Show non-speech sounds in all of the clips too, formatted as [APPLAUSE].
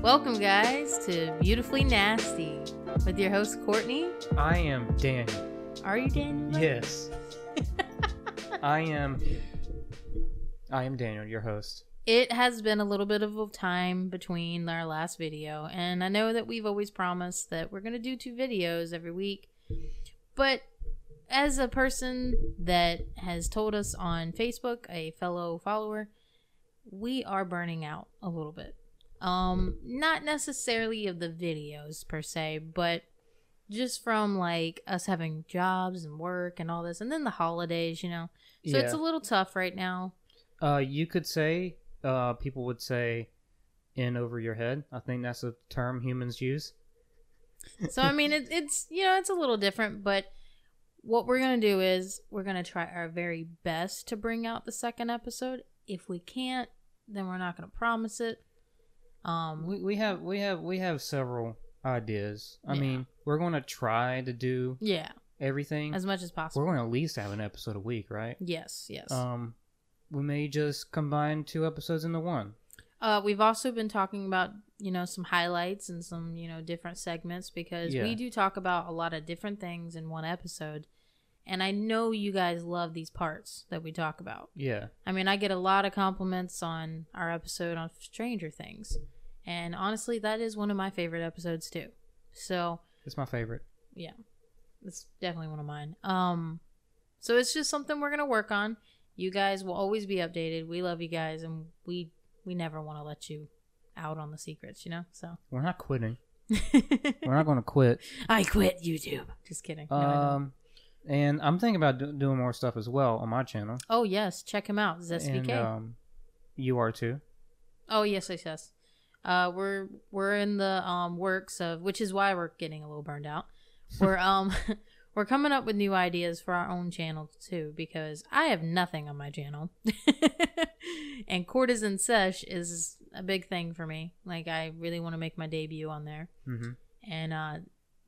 Welcome, guys, to Beautifully Nasty with your host, Courtney. I am Daniel. Are you Daniel? Yes. [LAUGHS] I am. I am Daniel, your host. It has been a little bit of a time between our last video, and I know that we've always promised that we're going to do two videos every week. But as a person that has told us on Facebook, a fellow follower, we are burning out a little bit. Um, not necessarily of the videos per se, but just from like us having jobs and work and all this, and then the holidays, you know. So it's a little tough right now. Uh, you could say, uh, people would say, "in over your head." I think that's a term humans use. So I mean, it, it's you know it's a little different, but what we're gonna do is we're gonna try our very best to bring out the second episode. If we can't, then we're not gonna promise it. Um, We, we have we have we have several ideas. I Yeah. mean, we're going to try to do yeah, everything. as much as possible. we're going to at least have an episode a week, right? Yes, yes. Um, we may just combine two episodes into one. Uh, we've also been talking about you know some highlights and some you know different segments because Yeah. we do talk about a lot of different things in one episode, and I know you guys love these parts that we talk about. Yeah. I mean, I get a lot of compliments on our episode on Stranger Things. And honestly, that is one of my favorite episodes too. So, It's my favorite. yeah. It's definitely one of mine. Um so it's just something we're going to work on. You guys will always be updated. We love you guys and we we never want to let you out on the secrets, you know? So We're not quitting. [LAUGHS] We're not going to quit. I quit YouTube. Just kidding. No, Um, and I'm thinking about do- doing more stuff as well on my channel. oh, yes, check him out. ZSVK. And um, you are too. Oh yes, yes, yes. Uh, we're we're in the um works of, which is why we're getting a little burned out. We're um [LAUGHS] we're coming up with new ideas for our own channel too, because I have nothing on my channel, [LAUGHS] and Courtesan Sesh is a big thing for me. Like I really want to make my debut on there, hmm and uh,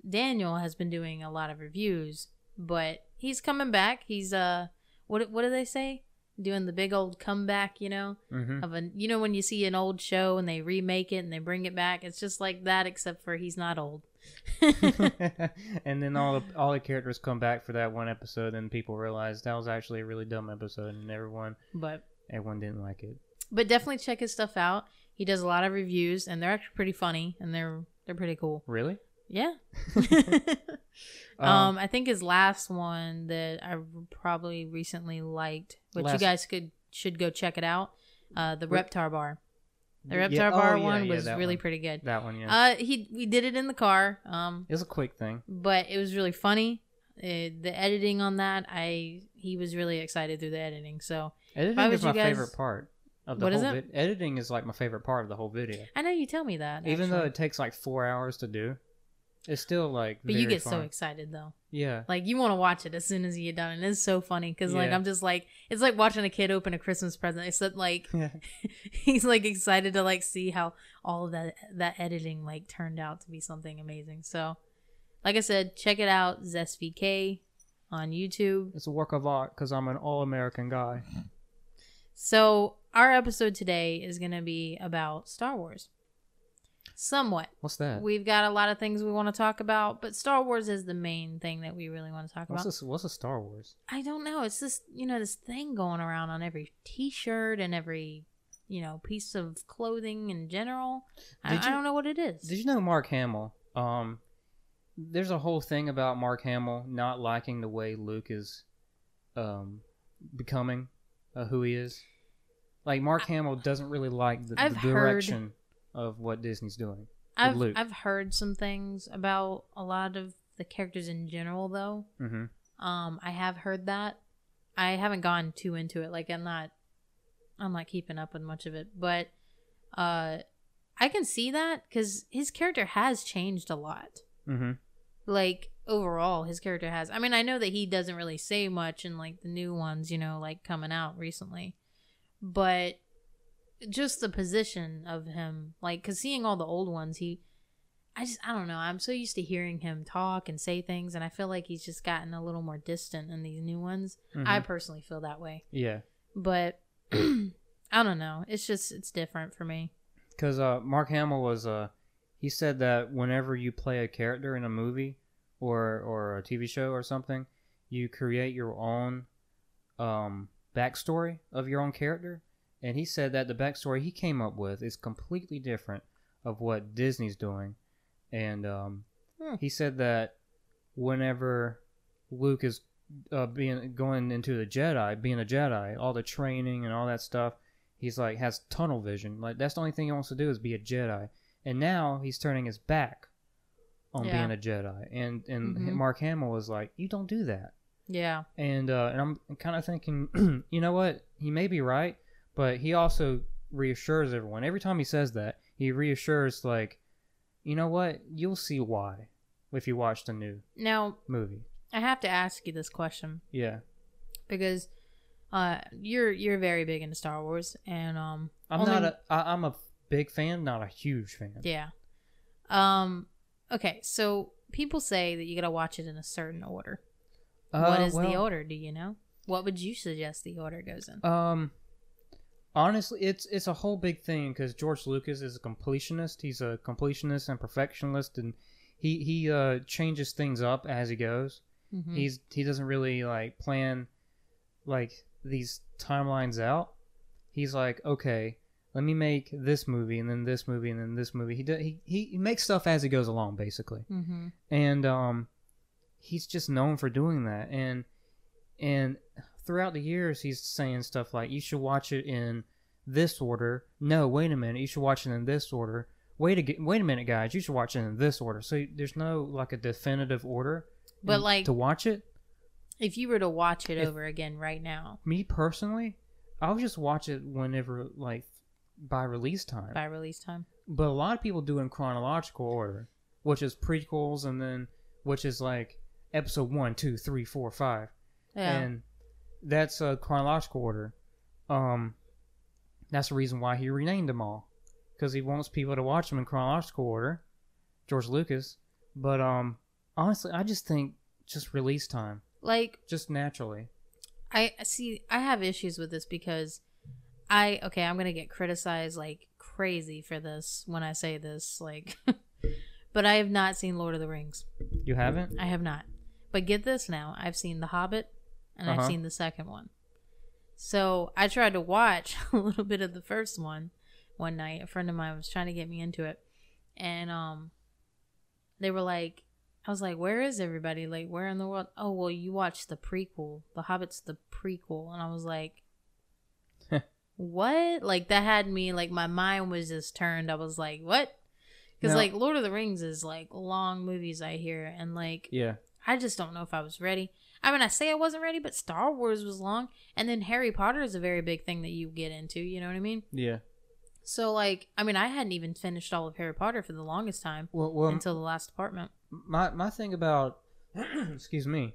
Daniel has been doing a lot of reviews, but he's coming back. He's uh, what what do they say? Doing the big old comeback, you know hmm of a you know when you see an old show and they remake it and they bring it back it's just like that except for he's not old [LAUGHS] [LAUGHS] and then all the all the characters come back for that one episode, and people realize that was actually a really dumb episode, and everyone but everyone didn't like it. but definitely check his stuff out he does a lot of reviews and they're actually pretty funny and they're they're pretty cool Really? Yeah [LAUGHS] Um, um i think his last one that i probably recently liked which you guys could should go check it out uh the What- reptar bar the reptar oh, bar yeah, one yeah, was really one. pretty good That one, yeah. uh he we did it in the car um it was a quick thing. but it was really funny. Uh, the editing on that, I he was really excited through the editing. So Editing is my guys- favorite part of the What is whole. it? vid- editing is like my favorite part of the whole video. I know you tell me that, Even though it takes like four hours to do, it's still like. but you get so excited though. Yeah. Like you want to watch it as soon as you get done, and it's so funny because like I'm just like it's like watching a kid open a Christmas present. Except like Yeah. [LAUGHS] he's like excited to like see how all of that that editing like turned out to be something amazing. So, like I said, check it out, ZestVK on YouTube. It's a work of art because I'm an all American guy. So our episode today is going to be about Star Wars. Somewhat. What's that? We've got a lot of things we want to talk about, but Star Wars is the main thing that we really want to talk What's about. this? What's a Star Wars? I don't know. It's this, you know, this thing going around on every T-shirt and every, you know, piece of clothing in general. I, Did I you- don't know what it is. Did you know Mark Hamill? Um, there's a whole thing about Mark Hamill not liking the way Luke is, um, becoming, uh, who he is. Like Mark Hamill doesn't really like the, the I've heard- direction of what Disney's doing. I've Luke. I've heard some things about a lot of the characters in general, though. hmm Um, I have heard that. I haven't gone too into it. Like I'm not, I'm not keeping up with much of it. But, uh, I can see that because his character has changed a lot. hmm Like overall, his character has. I mean, I know that he doesn't really say much in like the new ones, you know, like coming out recently, but just the position of him, like, cause seeing all the old ones, he. I just I don't know. I'm so used to hearing him talk and say things, and I feel like he's just gotten a little more distant in these new ones. I personally feel that way, yeah. but [CLEARS THROAT] I don't know. It's just it's different for me. because uh, Mark Hamill was uh, he said that whenever you play a character in a movie or or a TV show or something, you create your own um, backstory of your own character. And he said that the backstory he came up with is completely different of what Disney's doing. And um, Hmm. he said that whenever Luke is uh, being going into the Jedi, being a Jedi, all the training and all that stuff, he's like has tunnel vision. Like that's the only thing he wants to do is be a Jedi. And now he's turning his back on Yeah. being a Jedi. And and Mhm. Mark Hamill was like, "You don't do that." Yeah. And uh, and I'm kind of thinking, [CLEARS THROAT] you know what? He may be right, but he also reassures everyone every time he says that. He reassures like, you know what? You'll see why if you watch the new Now movie. I have to ask you this question Yeah, because uh, you're you're very big into Star Wars, and um, I'm only- not a. I, I'm a big fan, not a huge fan. Yeah. Um. Okay, so people say that you gotta watch it in a certain order. what Uh, is the order? Do you know? What would you suggest the order goes in? Um, honestly, it's it's a whole big thing because George Lucas is a completionist. He's a completionist and perfectionist, and he he uh changes things up as he goes. Mhm. He's he doesn't really like plan like these timelines out. He's like, okay, let me make this movie and then this movie and then this movie. He do, he he makes stuff as he goes along, basically Mhm. and um, he's just known for doing that. And and throughout the years, he's saying stuff like, "You should watch it in this order." No, wait a minute, you should watch it in this order. Wait a g- wait a minute, guys, you should watch it in this order. So there's no like a definitive order. But in- like, to watch it, if you were to watch it If- over again right now me personally, I would just watch it whenever like by release time. by release time, but a lot of people do it in chronological order, which is prequels and then which is like episode one, two, three, four, five, yeah, and that's a chronological order. Um, that's the reason why he renamed them all, because he wants people to watch them in chronological order. George Lucas, but um, honestly, I just think just release time, like just naturally. I see. I have issues with this because I okay. I'm gonna get criticized like crazy for this when I say this, like. [LAUGHS] but I have not seen Lord of the Rings. You haven't? I have not. But get this now. I've seen The Hobbit and I've Uh-huh. seen the second one. So I tried to watch [LAUGHS] a little bit of the first one one night. A friend of mine was trying to get me into it. And um they were like I was like, Where is everybody? Like where in the world oh well you watched the prequel. The Hobbit's the prequel and I was like What? Like that had me like my mind was just turned. I was like, What? Because Now- like Lord of the Rings is like long movies I hear and like Yeah. I just don't know if I was ready. I mean, I say I wasn't ready, but Star Wars was long, and then Harry Potter is a very big thing that you get into. You know what I mean? Yeah. So, like, I mean, I hadn't even finished all of Harry Potter for the longest time Well, well, until the last apartment. my my thing about [CLEARS THROAT] excuse me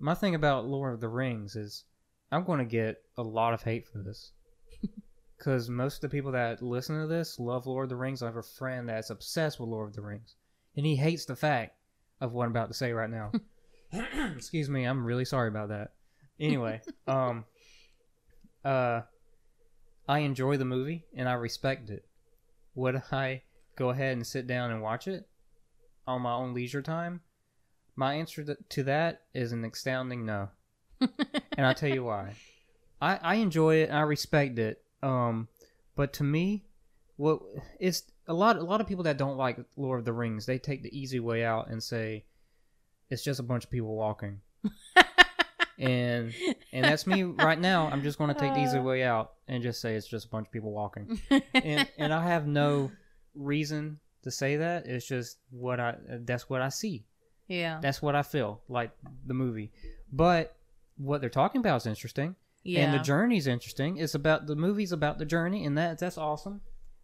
my thing about lord of the rings is i'm going to get a lot of hate for this [LAUGHS] because most of the people that listen to this love lord of the rings i have a friend that's obsessed with lord of the rings and he hates the fact of what i'm about to say right now [LAUGHS] [CLEARS THROAT] excuse me i'm really sorry about that anyway [LAUGHS] um uh i enjoy the movie and i respect it would i go ahead and sit down and watch it on my own leisure time? My answer to that is an astounding no. [LAUGHS] and I'll tell you why. I, I enjoy it and I respect it. Um, but to me, what it's a lot a lot of people that don't like Lord of the Rings, they take the easy way out and say it's just a bunch of people walking. [LAUGHS] and and that's me right now. I'm just going to take the easy uh. way out and just say it's just a bunch of people walking and [LAUGHS] and I have no reason to say that. It's just what I that's what I see. yeah, That's what I feel like the movie. But what they're talking about is interesting, yeah. and the journey's interesting. It's about the movie's about the journey, and that that's awesome.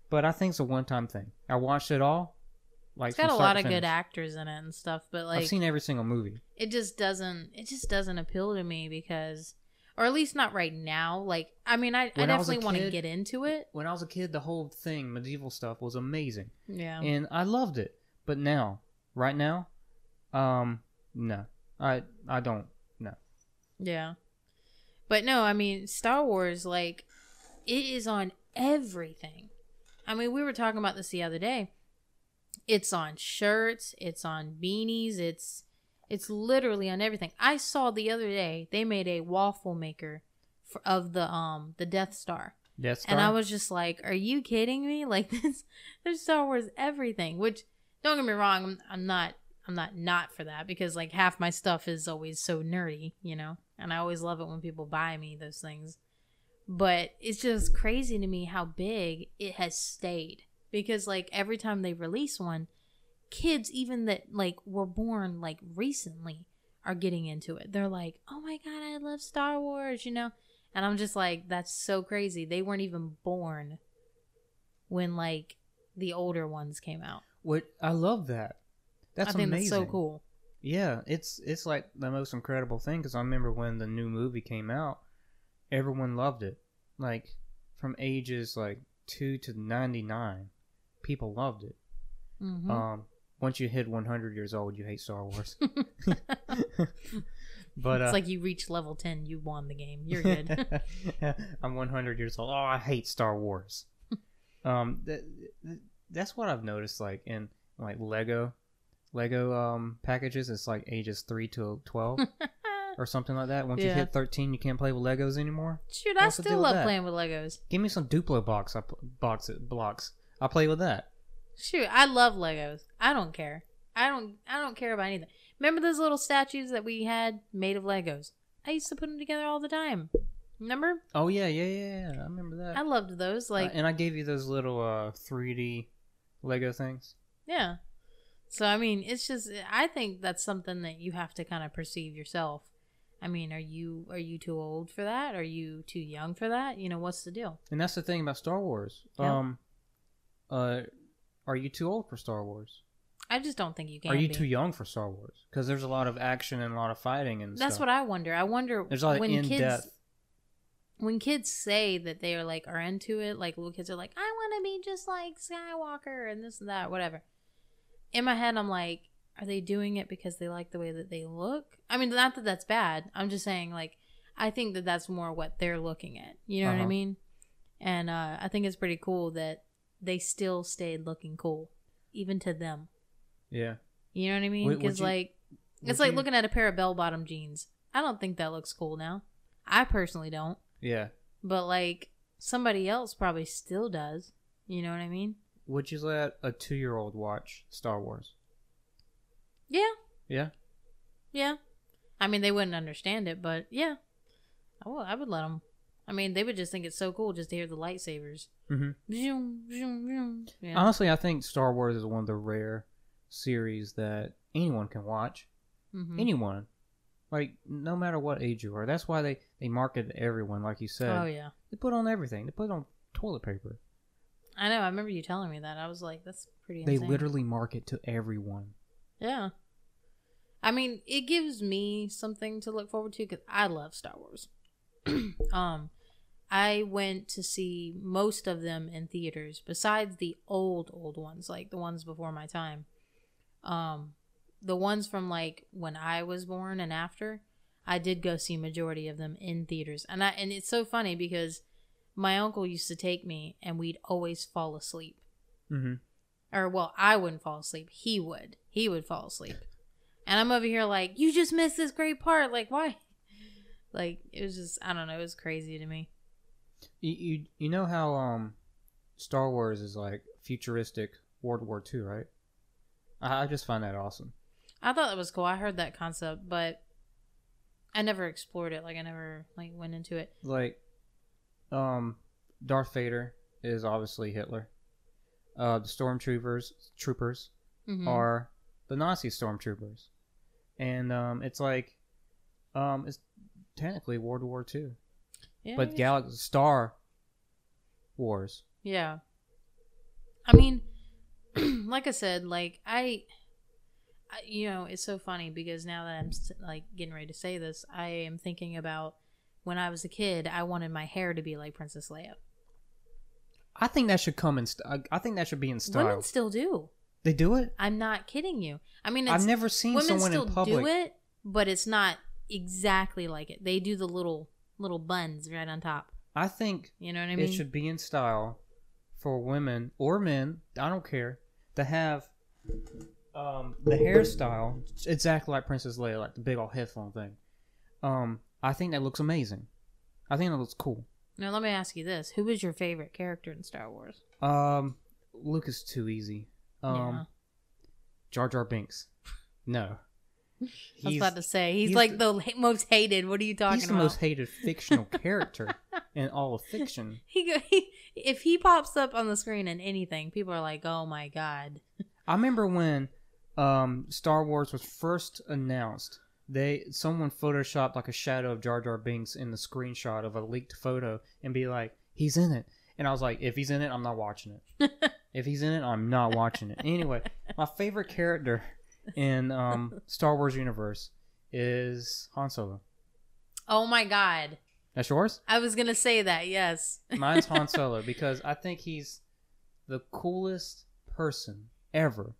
But I think it's a one time thing. I watched it all. Like it's got a lot of good actors in it and stuff, but like, I've seen every single movie. it just doesn't. It just doesn't appeal to me because, or at least not right now. Like, I mean, I, I When I was a definitely want to get into it. When I was a kid, the whole thing, medieval stuff, was amazing. Yeah, and I loved it. But now, right now, um, no, I I don't. No, Yeah. But no, I mean, Star Wars, like, it is on everything. I mean, we were talking about this the other day. It's on shirts, it's on beanies, it's it's literally on everything. I saw the other day they made a waffle maker for, of the um the Death Star. Death Star. And I was just like, "Are you kidding me? [LAUGHS] Like this, there's Star Wars everything." Which don't get me wrong, I'm, I'm not, I'm not not for that because like half my stuff is always so nerdy, you know, and I always love it when people buy me those things. But it's just crazy to me how big it has stayed because like every time they release one, kids even that like were born like recently are getting into it. They're like, "Oh my god, I love Star Wars," you know. And I'm just like, that's so crazy. They weren't even born when like the older ones came out. What I love that. That's I think amazing. that's so cool. Yeah, it's it's like the most incredible thing because I remember when the new movie came out, everyone loved it. Like from ages like two to ninety nine, people loved it. hmm Um, once you hit one hundred years old, you hate Star Wars. [LAUGHS] [LAUGHS] but it's uh, like you reach level 10, you won the game. You're good. [LAUGHS] I'm 100 years old. Oh, I hate Star Wars. um, th- th- that's what I've noticed. Like in like Lego, Lego um packages, it's like ages three to 12 or something like that. Once you hit 13, you can't play with Legos anymore. Shoot, I What's the deal still love playing with Legos. Give me some Duplo box, I box blocks. I play with that. Shoot, I love Legos. I don't care. I don't. I don't care about anything. Remember those little statues that we had made of Legos? I used to put them together all the time. Remember? Oh yeah, yeah, yeah. yeah. I remember that. I loved those. Like, Uh, and I gave you those little uh 3D Lego things. yeah. So I mean, it's just. I think that's something that you have to kind of perceive yourself. I mean, are you are you too old for that? Are you too young for that? You know, what's the deal? And that's the thing about Star Wars. Yeah. Um, uh, are you too old for Star Wars? I just don't think you can. are you be. too young for Star Wars? Because there's a lot of action and a lot of fighting and That's stuff. what I wonder. I wonder There's a lot when kids depth. when kids say that they are like are into it, like little kids are like, I want to be just like Skywalker and this and that, whatever. In my head, I'm like, are they doing it because they like the way that they look? I mean, not that that's bad. I'm just saying, like, I think that that's more what they're looking at. You know what I Uh-huh. mean? And uh, I think it's pretty cool that they still stayed looking cool, even to them. Yeah. You know what I mean? Because like, it's like you- looking at a pair of bell bottom jeans. I don't think that looks cool now. I personally don't. Yeah. But like somebody else probably still does. You know what I mean? Would you let a two year old watch Star Wars? Yeah. Yeah. Yeah. I mean, they wouldn't understand it, but yeah. I would, I would let them. I mean, they would just think it's so cool just to hear the lightsabers. Mm-hmm. Zoom, zoom, zoom. Yeah. Honestly, I think Star Wars is one of the rare series that anyone can watch. Mhm. Anyone. Like, no matter what age you are. That's why they, they market everyone, like you said. Oh yeah. They put on everything. They put on toilet paper. I know. I remember you telling me that. I was like, that's pretty They insane. literally market to everyone. Yeah. I mean, it gives me something to look forward to because I love Star Wars. [CLEARS THROAT] um, I went to see most of them in theaters, besides the old, old ones, like the ones before my time. Um, the ones from like when I was born and after, I did go see majority of them in theaters, and I and it's so funny because my uncle used to take me, and we'd always fall asleep Mm-hmm. or well, I wouldn't fall asleep. He would. He would fall asleep. And I'm over here like, you just missed this great part. Like, why? Like, it was just, I don't know. It was crazy to me. You, you you know how um Star Wars is like futuristic World War II, right? I, I just find that awesome. I thought that was cool. I heard that concept, but I never explored it. Like, I never like went into it. Like, um, Darth Vader is obviously Hitler. Uh, the stormtroopers troopers Mhm. are the Nazi stormtroopers, and um, it's like, um, it's technically World War II, yeah, but Galaxy Star Wars. Yeah. I mean, [CLEARS THROAT] like I said, like I, I, you know, it's so funny because now that I'm like getting ready to say this, I am thinking about when I was a kid. I wanted my hair to be like Princess Leia. I think that should come in. St- I- I think that should be in style. Women still do. they do it. I'm not kidding you. I mean, it's, I've never seen women someone still in public. do it, but it's not exactly like it. They do the little little buns right on top. I think You know what I mean? it should be in style for women or men, I don't care, to have um, the hairstyle exactly like Princess Leia, like the big old headphone thing. Um, I think that looks amazing. I think that looks cool. Now let me ask you this: Who was your favorite character in Star Wars? Um, Luke is too easy. Um, Yeah. Jar Jar Binks. No. I was about to say he's, he's like the, ha- [LAUGHS] most hated. What are you talking about? he's the most hated fictional character in all of fiction. [LAUGHS] he, he if he pops up on the screen in anything, people are like, "Oh my god!" I remember when um, Star Wars was first announced. They someone photoshopped like a shadow of Jar Jar Binks in the screenshot of a leaked photo and be like, "He's in it," and I was like, "If he's in it, I'm not watching it. [LAUGHS] if he's in it, I'm not watching it." Anyway, my favorite character in um, [LAUGHS] Star Wars universe is Han Solo. Oh my god! That's yours? I was gonna say that. Yes. [LAUGHS] Mine's Han Solo because I think he's the coolest person ever.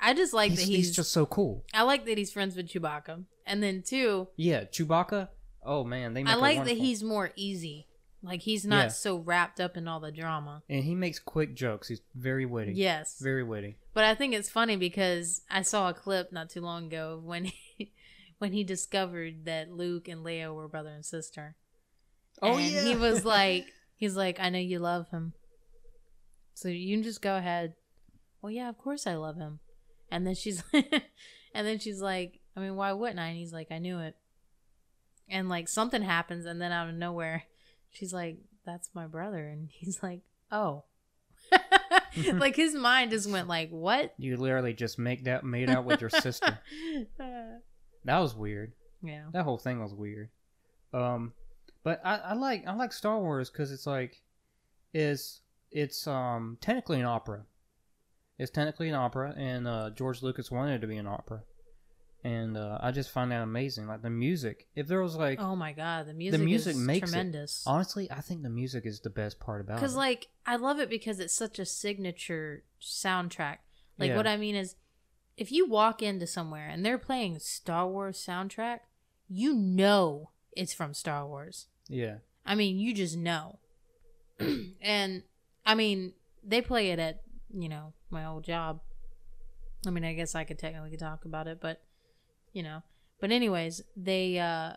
I just like He's, that he's he's, just so cool. I like that he's friends with Chewbacca, and then two, Yeah, Chewbacca. Oh man, they. Make I like that he's more easy. Like he's not Yeah. so wrapped up in all the drama. and he makes quick jokes. He's very witty. Yes. very witty. But I think it's funny because I saw a clip not too long ago when [LAUGHS] he, when he discovered that Luke and Leia were brother and sister. Oh, and yeah. He was [LAUGHS] like, he's like, I know you love him, so you can just go ahead. Well, yeah, of course I love him. And then she's, [LAUGHS] and then she's like, I mean, why wouldn't I? And he's like, I knew it. And like something happens, and then out of nowhere, she's like, "That's my brother," and [LAUGHS] he's like, "Oh." [LAUGHS] like his mind just went like, "What?" You literally just make that made out with your sister. [LAUGHS] That was weird. yeah. That whole thing was weird. Um, but I, I like I like Star Wars because it's like, is it's um technically an opera. It's technically an opera, and uh, George Lucas wanted it to be an opera, and uh, I just find that amazing. Like the music. If there was like, Oh my god, the music, the music is makes it. tremendous. honestly, I think the music is the best part about it. Because like I love it because it's such a signature soundtrack. Like Yeah. what I mean is, if you walk into somewhere and they're playing Star Wars soundtrack, you know it's from Star Wars. yeah, I mean, you just know. [CLEARS THROAT] and I mean, they play it at you know my old job. I mean, I guess I could technically talk about it, but you know. But anyways, they uh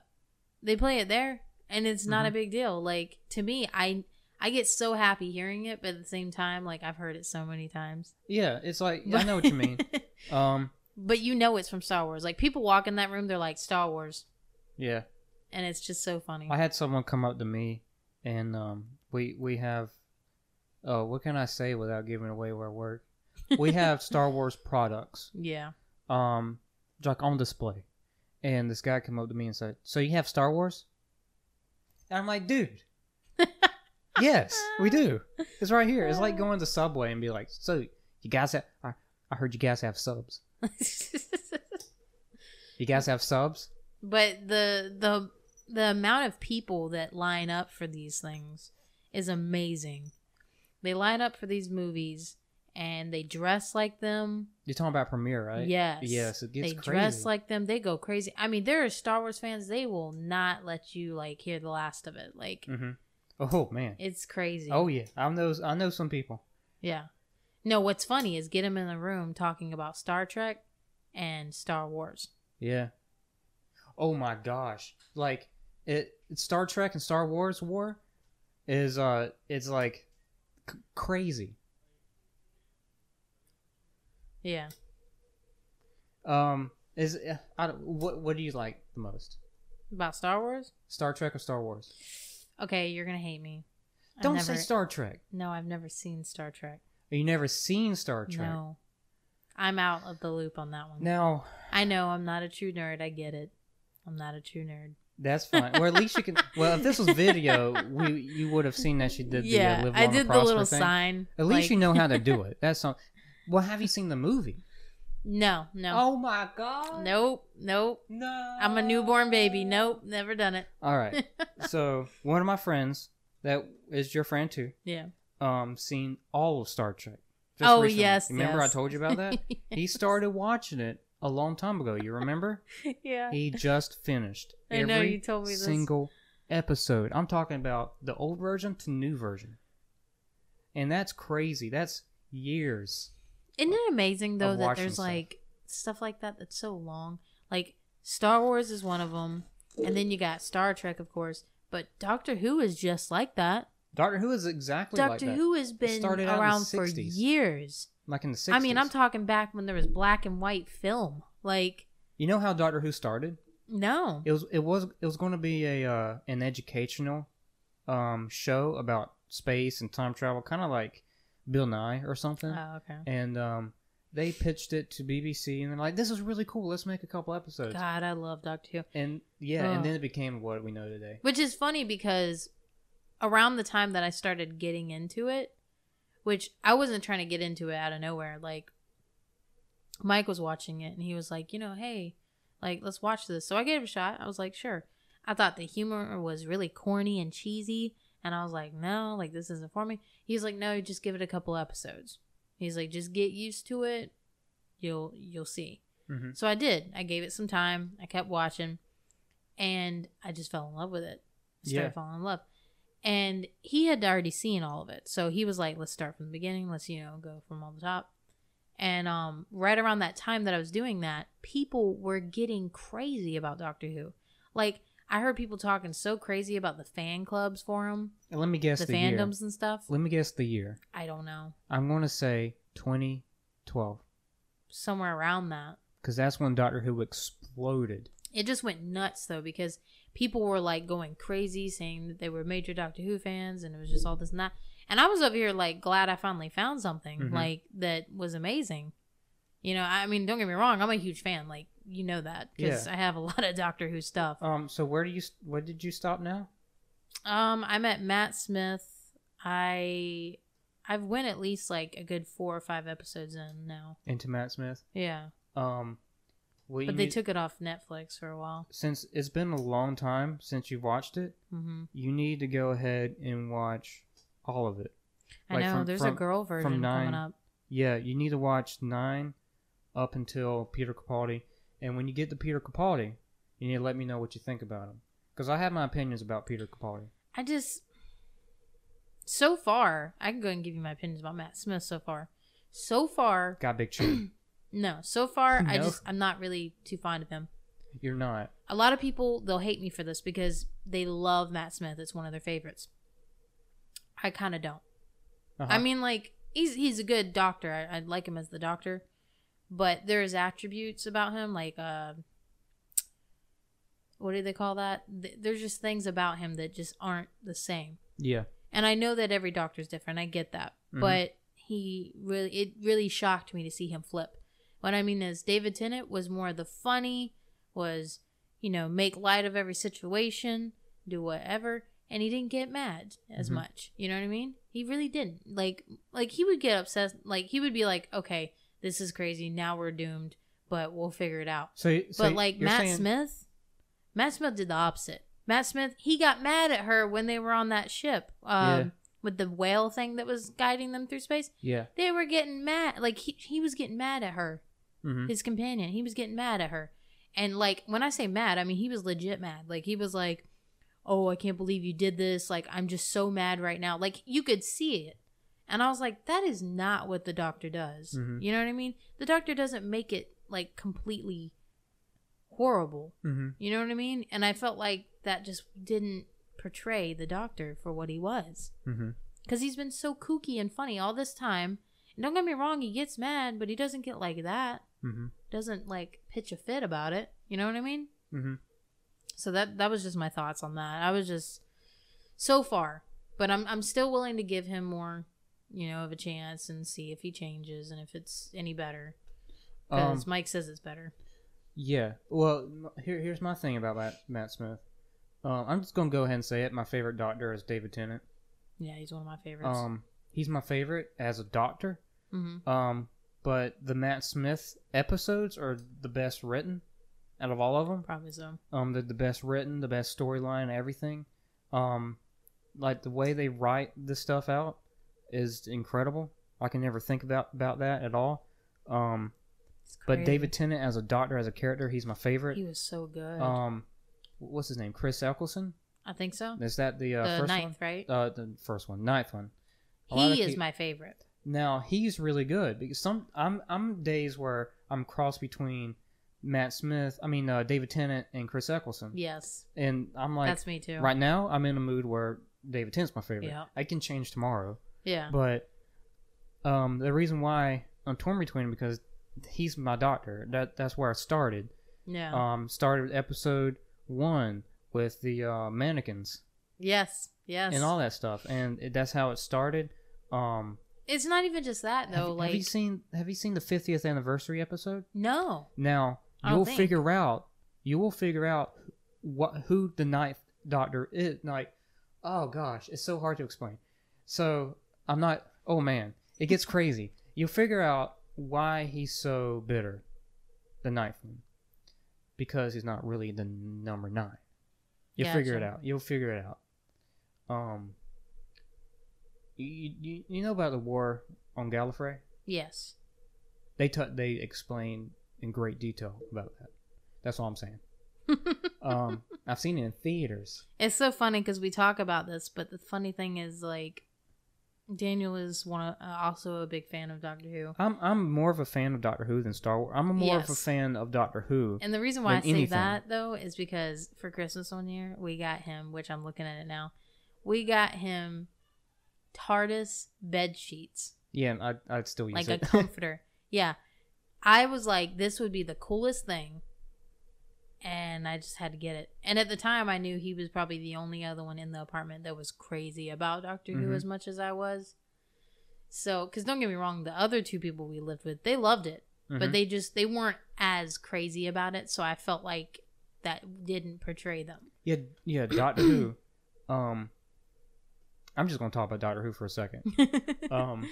they play it there, and it's not a Mhm. big deal. Like to me, I I get so happy hearing it, but at the same time, like I've heard it so many times. yeah. It's like I know what you mean. [LAUGHS] Um, but you know it's from Star Wars. Like people walk in that room, they're like Star Wars, yeah. and it's just so funny. I had someone come up to me, and um, we we have, oh, what can I say without giving away where I work? We have [LAUGHS] Star Wars products, yeah. um, like on display, and this guy came up to me and said, "So you have Star Wars?" And I'm like, "Dude, [LAUGHS] yes, we do. It's right here. It's like uh. going to Subway and be like, so you guys have, I, I heard you guys have subs. [LAUGHS] You guys have subs? But the the the amount of people that line up for these things is amazing. They line up for these movies and they dress like them. You're talking about Premiere, right? Yes. Yes, it gets they crazy. dress like them. They go crazy. I mean, there are Star Wars fans. They will not let you like hear the last of it. Like Mm-hmm. Oh man. it's crazy. Oh yeah, I know. I know some people. yeah. No, what's funny is get them in the room talking about Star Trek and Star Wars. Yeah. Oh my gosh! Like it, Star Trek and Star Wars war is uh, it's like c- crazy. Yeah. Um, is uh, I don't, what what do you like the most? About Star Wars? Star Trek or Star Wars? Okay, you're gonna hate me. Don't never- say Star Trek. No, I've never seen Star Trek. Are you never seen Star Trek. No. I'm out of the loop on that one. Now I know I'm not a true nerd. I get it. I'm not a true nerd. that's fine. or at least you can. Well, if this was video, we you would have seen that she did the yeah, uh, live I did the little thing. sign. At least like- you know how to [LAUGHS] do it. That's some. Well, have you seen the movie? No, no. Oh my god! Nope, nope. No. I'm a newborn baby. Nope, never done it. All right. [LAUGHS] so one of my friends that is your friend too, Yeah. um, seen all of Star Trek. Oh, recently. yes, Remember yes. I told you about that? [LAUGHS] he started watching it a long time ago. You remember? [LAUGHS] yeah. He just finished I every know, you told me this. single episode. I'm talking about the old version to new version. and that's crazy. That's years. Isn't it amazing though that there's stuff. like stuff like that that's so long? Like Star Wars is one of them, and then you got Star Trek, of course. But Doctor Who is just like that. Doctor Who is exactly Doctor like that. Who has been started out in the around for years. like in the 60s. I mean, I'm talking back when there was black and white film. Like, You know how Doctor Who started? no, It was it was it was going to be a uh, an educational um, show about space and time travel, kind of like Bill Nye or something. oh okay. And um, they pitched it to BBC, and they're like, "This is really cool. Let's make a couple episodes." God, I love Doctor Who. And yeah, Ugh. and then it became what we know today. Which is funny because around the time that I started getting into it, which I wasn't trying to get into it out of nowhere, like Mike was watching it and he was like, you know, hey, like let's watch this. So I gave it a shot. I was like, sure. I thought the humor was really corny and cheesy, and I was like, no, like this isn't for me. He's like, no, just give it a couple episodes. He's like, just get used to it. You'll you'll see. hmm So I did. I gave it some time. I kept watching, and I just fell in love with it. I started Yeah. falling in love. And he had already seen all of it, so he was like, "Let's start from the beginning. Let's you know go from all the top." And um, right around that time that I was doing that, people were getting crazy about Doctor Who. Like I heard people talking so crazy about the fan clubs for him, And let me guess the, the, year. fandoms and stuff. Let me guess the year. I don't know, I'm going to say 2012 somewhere around that. because that's when Doctor Who exploded. it just went nuts though because people were like going crazy saying that they were major Doctor Who fans and it was just all this and that. And I was over here like glad I finally found something Mhm. like that was amazing. You know, I mean, don't get me wrong, I'm a huge fan. Like you know that because Yeah. I have a [LAUGHS] lot of Doctor Who stuff. Um, so where do you where did you stop now? Um, I met Matt Smith. I I've went at least like a good four or five episodes in now. Into Matt Smith. Yeah, Um, but they need- took it off Netflix for a while. since it's been a long time since you've watched it, hmm you need to go ahead and watch all of it. I Like know from- there's a girl version nine- coming up. Yeah, you need to watch nine up until Peter Capaldi, and when you get to Peter Capaldi, you need to let me know what you think about him because I have my opinions about Peter Capaldi. I just so far, I can go and give you my opinions about Matt Smith so far. So far, [CLEARS THROAT] Got big chin. [CLEARS THROAT] no. So far, I [LAUGHS] just I'm not really too fond of him. You're not. A lot of people they'll hate me for this because they love Matt Smith. It's one of their favorites. I kind of don't. Uh-huh. I mean, like he's he's a good doctor. I, I like him as the doctor, but there's attributes about him like uh, what do they call that? There's just things about him that just aren't the same. yeah. And I know that every doctor's different. I get that. Mhm. But he really it really shocked me to see him flip. What I mean is David Tennant was more the funny, was, you know, make light of every situation, do whatever, and he didn't get mad as Mhm. much. You know what I mean? He really didn't. Like like he would get upset like he would be like, "Okay, this is crazy. Now we're doomed, but we'll figure it out." So, so but like Matt saying- Smith, Matt Smith did the opposite. Matt Smith, he got mad at her when they were on that ship um, Yeah. with the whale thing that was guiding them through space. Yeah. They were getting mad. Like he, he was getting mad at her, hmm his companion. He was getting mad at her. And like when I say mad, I mean he was legit mad. Like he was like, "Oh, I can't believe you did this. Like I'm just so mad right now." Like you could see it. And I was like, "That is not what the doctor does." Mhm. You know what I mean? The doctor doesn't make it like completely horrible. hmm You know what I mean? And I felt like that just didn't portray the doctor for what he was. Because he's been so kooky and funny all this time. And don't get me wrong, he gets mad, but he doesn't get like that. hmm Doesn't like pitch a fit about it. You know what I mean? hmm So that that was just my thoughts on that. I was just so far, but I'm I'm still willing to give him more, you know, of a chance and see if he changes and if it's any better. Because Um, Mike says it's better. yeah. Well, here, here's my thing about Matt, Matt Smith. Um, I'm just gonna go ahead and say it. My favorite doctor is David Tennant. Yeah, he's one of my favorites. Um, he's my favorite as a doctor. hmm Um, but the Matt Smith episodes are the best written out of all of them. Probably so. Um, they're the best written, the best storyline, everything. Um, like the way they write this stuff out is incredible. I can never think about about that at all. Um, but. David Tennant as a doctor, as a character, he's my favorite. he was so good. Um, what's his name? Chris Eccleston. I think so. Is that the, uh, the first ninth, one? right? Uh, the first one, ninth one. A He is my favorite. Now he's really good because some I'm I'm days where I'm cross between Matt Smith, I mean uh, David Tennant and Chris Eccleston, Yes, and I'm like that's me too. right now I'm in a mood where David Tennant's my favorite. Yeah. I can change tomorrow, Yeah. but um, the reason why I'm torn between him because he's my doctor. That that's where I started. Yeah. Um, started episode one with the uh, mannequins yes. Yes. and all that stuff, and it, that's how it started. Um, it's not even just that have, though. like have you seen Have you seen the 50th anniversary episode? no. Now you'll figure out you will figure out what who the Ninth Doctor is. Like, oh gosh, it's so hard to explain. So I'm not. Oh man, it gets crazy. You'll figure out why he's so bitter, the Ninth one, because he's not really the number nine. You'll figure it out. You'll figure it out. Um. You, you, you know about the war on Gallifrey? Yes. they t- they explain in great detail about that. That's all I'm saying. [LAUGHS] Um, I've seen it in theaters. It's so funny because we talk about this, but the funny thing is, like, Daniel is one of, uh, also a big fan of Doctor Who, I'm I'm more of a fan of Doctor Who than Star Wars. I'm more of a fan of Doctor Who. and the reason why I than say anything. that though is because for Christmas one year we got him, which I'm looking at it now, we got him TARDIS bed sheets, Yeah, and I'd, I'd still use like it. a [LAUGHS] comforter. yeah, I was like, this would be the coolest thing, and I just had to get it. And at the time, I knew he was probably the only other one in the apartment that was crazy about Doctor Who Mhm. as much as I was. So, because don't get me wrong, the other two people we lived with, they loved it, but Mhm. they just they weren't as crazy about it. So I felt like that didn't portray them. yeah, yeah, Doctor Who. [CLEARS THROAT] Um, I'm just gonna talk about Doctor Who for a second. [LAUGHS] Um,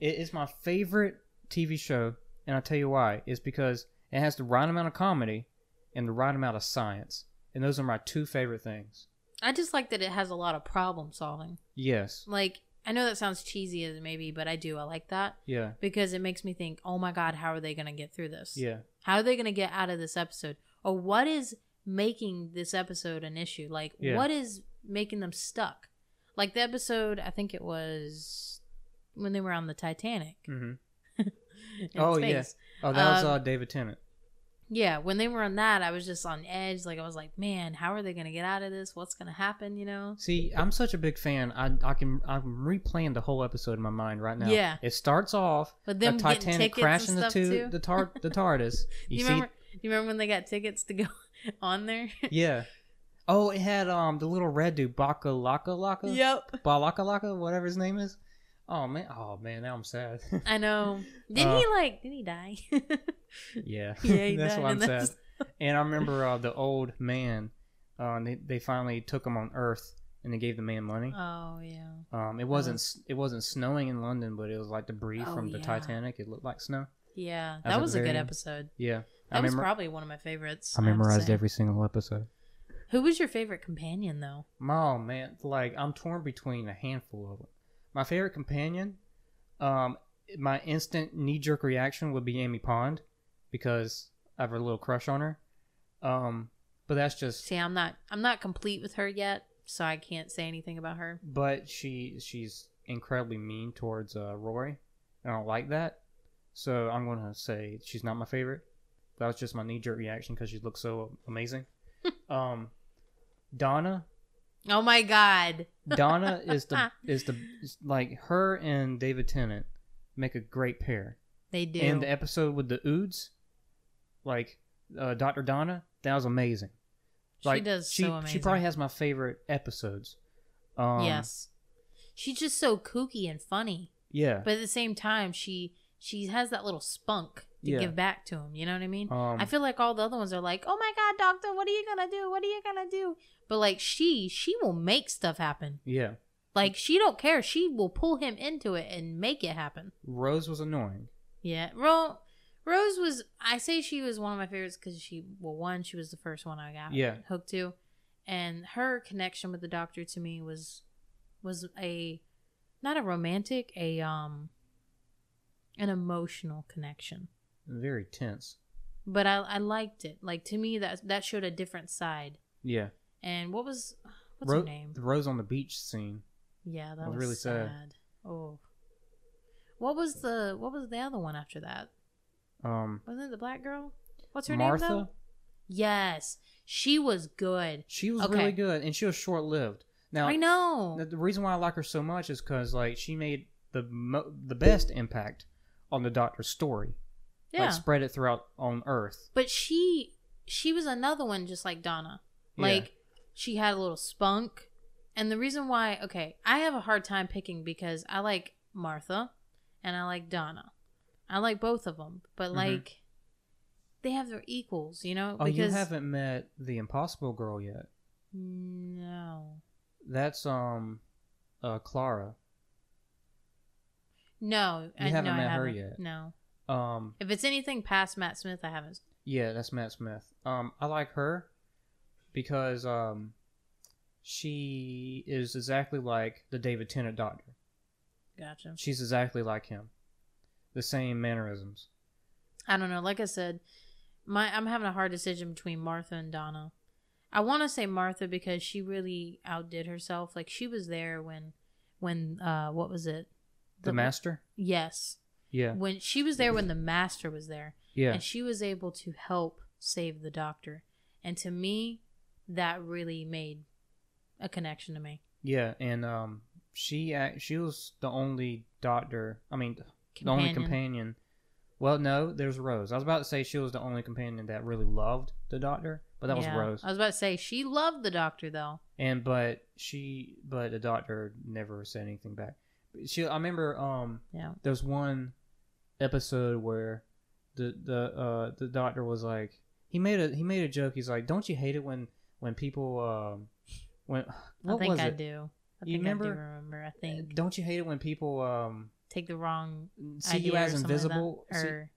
it is my favorite TV show, and I'll tell you why. It's because it has the right amount of comedy and the right amount of science, and those are my two favorite things. I just like that it has a lot of problem solving. Yes, Like I know that sounds cheesy as it may be, but I do. I like that yeah, because it makes me think, oh my god, how are they gonna get through this? yeah. How are they gonna get out of this episode? Or what is making this episode an issue? Like Yeah. what is making them stuck? Like the episode, I think it was when they were on the Titanic. Mm-hmm. [LAUGHS] Oh, yeah. Oh, that was Um, uh, David Tennant. Yeah, when they were on that, I was just on edge. Like I was like, man, how are they gonna get out of this? What's gonna happen? You know? See, I'm such a big fan. I I can I'm replaying the whole episode in my mind right now. Yeah. It starts off But the them getting Titanic crashing into too. the tar the TARDIS. [LAUGHS] You, you see, remember? You remember when they got tickets to go [LAUGHS] on there? yeah. Oh, it had um the little red dude Baka Laka Laka. yep. Balaka Laka, whatever his name is. Oh man, oh man, now I'm sad. [LAUGHS] I know. Didn't Uh, he like? Didn't he die? [LAUGHS] yeah, [LAUGHS] Yeah, he that's died, why I'm and sad. And I remember uh, the old man. Uh, they they finally took him on Earth and they gave the man money. oh yeah. Um, it wasn't s it wasn't snowing in London, but it was like debris Oh, from the yeah. Titanic. It looked like snow. Yeah, As that at was a very good end. episode. Yeah, That I was memor- probably one of my favorites. I memorized say. every single episode. Who was your favorite companion though? Oh man, like I'm torn between a handful of them. My favorite companion, um, my instant knee jerk reaction would be Amy Pond, because I have a little crush on her. Um, but that's just. See, I'm not. I'm not complete with her yet, so I can't say anything about her. But she she's incredibly mean towards uh, Rory. I don't like that, so I'm gonna say she's not my favorite. That was just my knee jerk reaction because she looks so amazing. [LAUGHS] um, Donna, Oh my god. Donna [LAUGHS] is the is the is like her and David Tennant make a great pair. They do. And the episode with the Oods, like uh, Doctor Donna, that was amazing. Like she does she so amazing. she probably has my favorite episodes. Um, yes. She's just so kooky and funny, Yeah. but at the same time, she she has that little spunk to Yeah. give back to him. You know what I mean? Um, I feel like all the other ones are like, "Oh my god, doctor, what are you gonna do? What are you gonna do?" But like she, she will make stuff happen. yeah. Like she don't care. She will pull him into it and make it happen. Rose was annoying. Yeah, Ro- Rose was. I say she was one of my favorites because she, well, one, she was the first one I got Yeah. hooked to, and her connection with the Doctor to me was was a not a romantic, a um, an emotional connection. Very tense. But I I liked it. Like to me, that that showed a different side. Yeah. And what was what's Ro- her name? The Rose on the beach scene. Yeah, that was was, really sad. sad. Oh. What was the what was the other one after that? Um, Wasn't it the black girl? What's her Martha. name though? Yes. She was good. She was Okay. really good, and she was short lived. Now I know. The, the reason why I like her so much is because like she made the mo- the best impact on the Doctor's story. Yeah. Like spread it throughout on Earth. but she she was another one just like Donna. Yeah. Like she had a little spunk. And the reason why okay, I have a hard time picking because I like Martha and I like Donna. I like both of them, but Mhm. like they have their equals, you know? Oh, you haven't met the Impossible Girl yet. no. That's um, uh, Clara. No, You I, haven't no, met her haven't. yet. No. Um, If it's anything past Matt Smith, I haven't. yeah, that's Matt Smith. Um, I like her because um, she is exactly like the David Tennant Doctor. Gotcha. She's exactly like him. The same mannerisms. I don't know. Like I said, my I'm having a hard decision between Martha and Donna. I want to say Martha because she really outdid herself. Like she was there when, when uh, what was it? The, Master. Yes, Yeah, when she was there when the Master was there, yeah. and she was able to help save the Doctor. And to me, that really made a connection to me. Yeah, and um, she she was the only doctor. I mean, the only Companion. companion. Well, no, there's Rose. I was about to say she was the only companion that really loved the doctor, but that Yeah. was Rose. I was about to say she loved the Doctor though. And but she, but the doctor never said anything back. She, I remember, um, Yeah. there's one episode where the the uh the doctor was like he made a he made a joke. He's like, "Don't you hate it when when people um when what I think was I it? do. I You think I do remember- remember. I think Don't you hate it when people um take the wrong see you or as something like invisible? See- or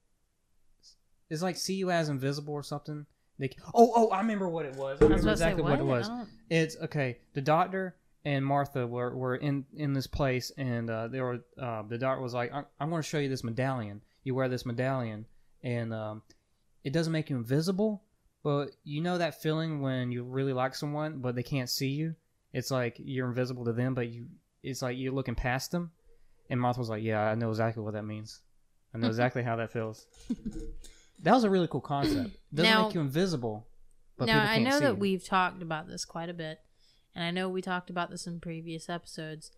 it's like see you as invisible or something. They, oh, oh, I remember what it was. I I was remember say exactly what? what it was. It's okay. The doctor and Martha were, were in in this place, and uh, they were. Uh, the doctor was like, "I'm, I'm going to show you this medallion. You wear this medallion, and um, it doesn't make you invisible, but you know that feeling when you really like someone, but they can't see you. It's like you're invisible to them, but you. It's like you're looking past them." And Martha was like, "Yeah, I know exactly what that means. I know exactly how that feels." [LAUGHS] That was a really cool concept. It doesn't Now- make you invisible, but now people I can't know that you. we've talked about this quite a bit, and I know we talked about this in previous episodes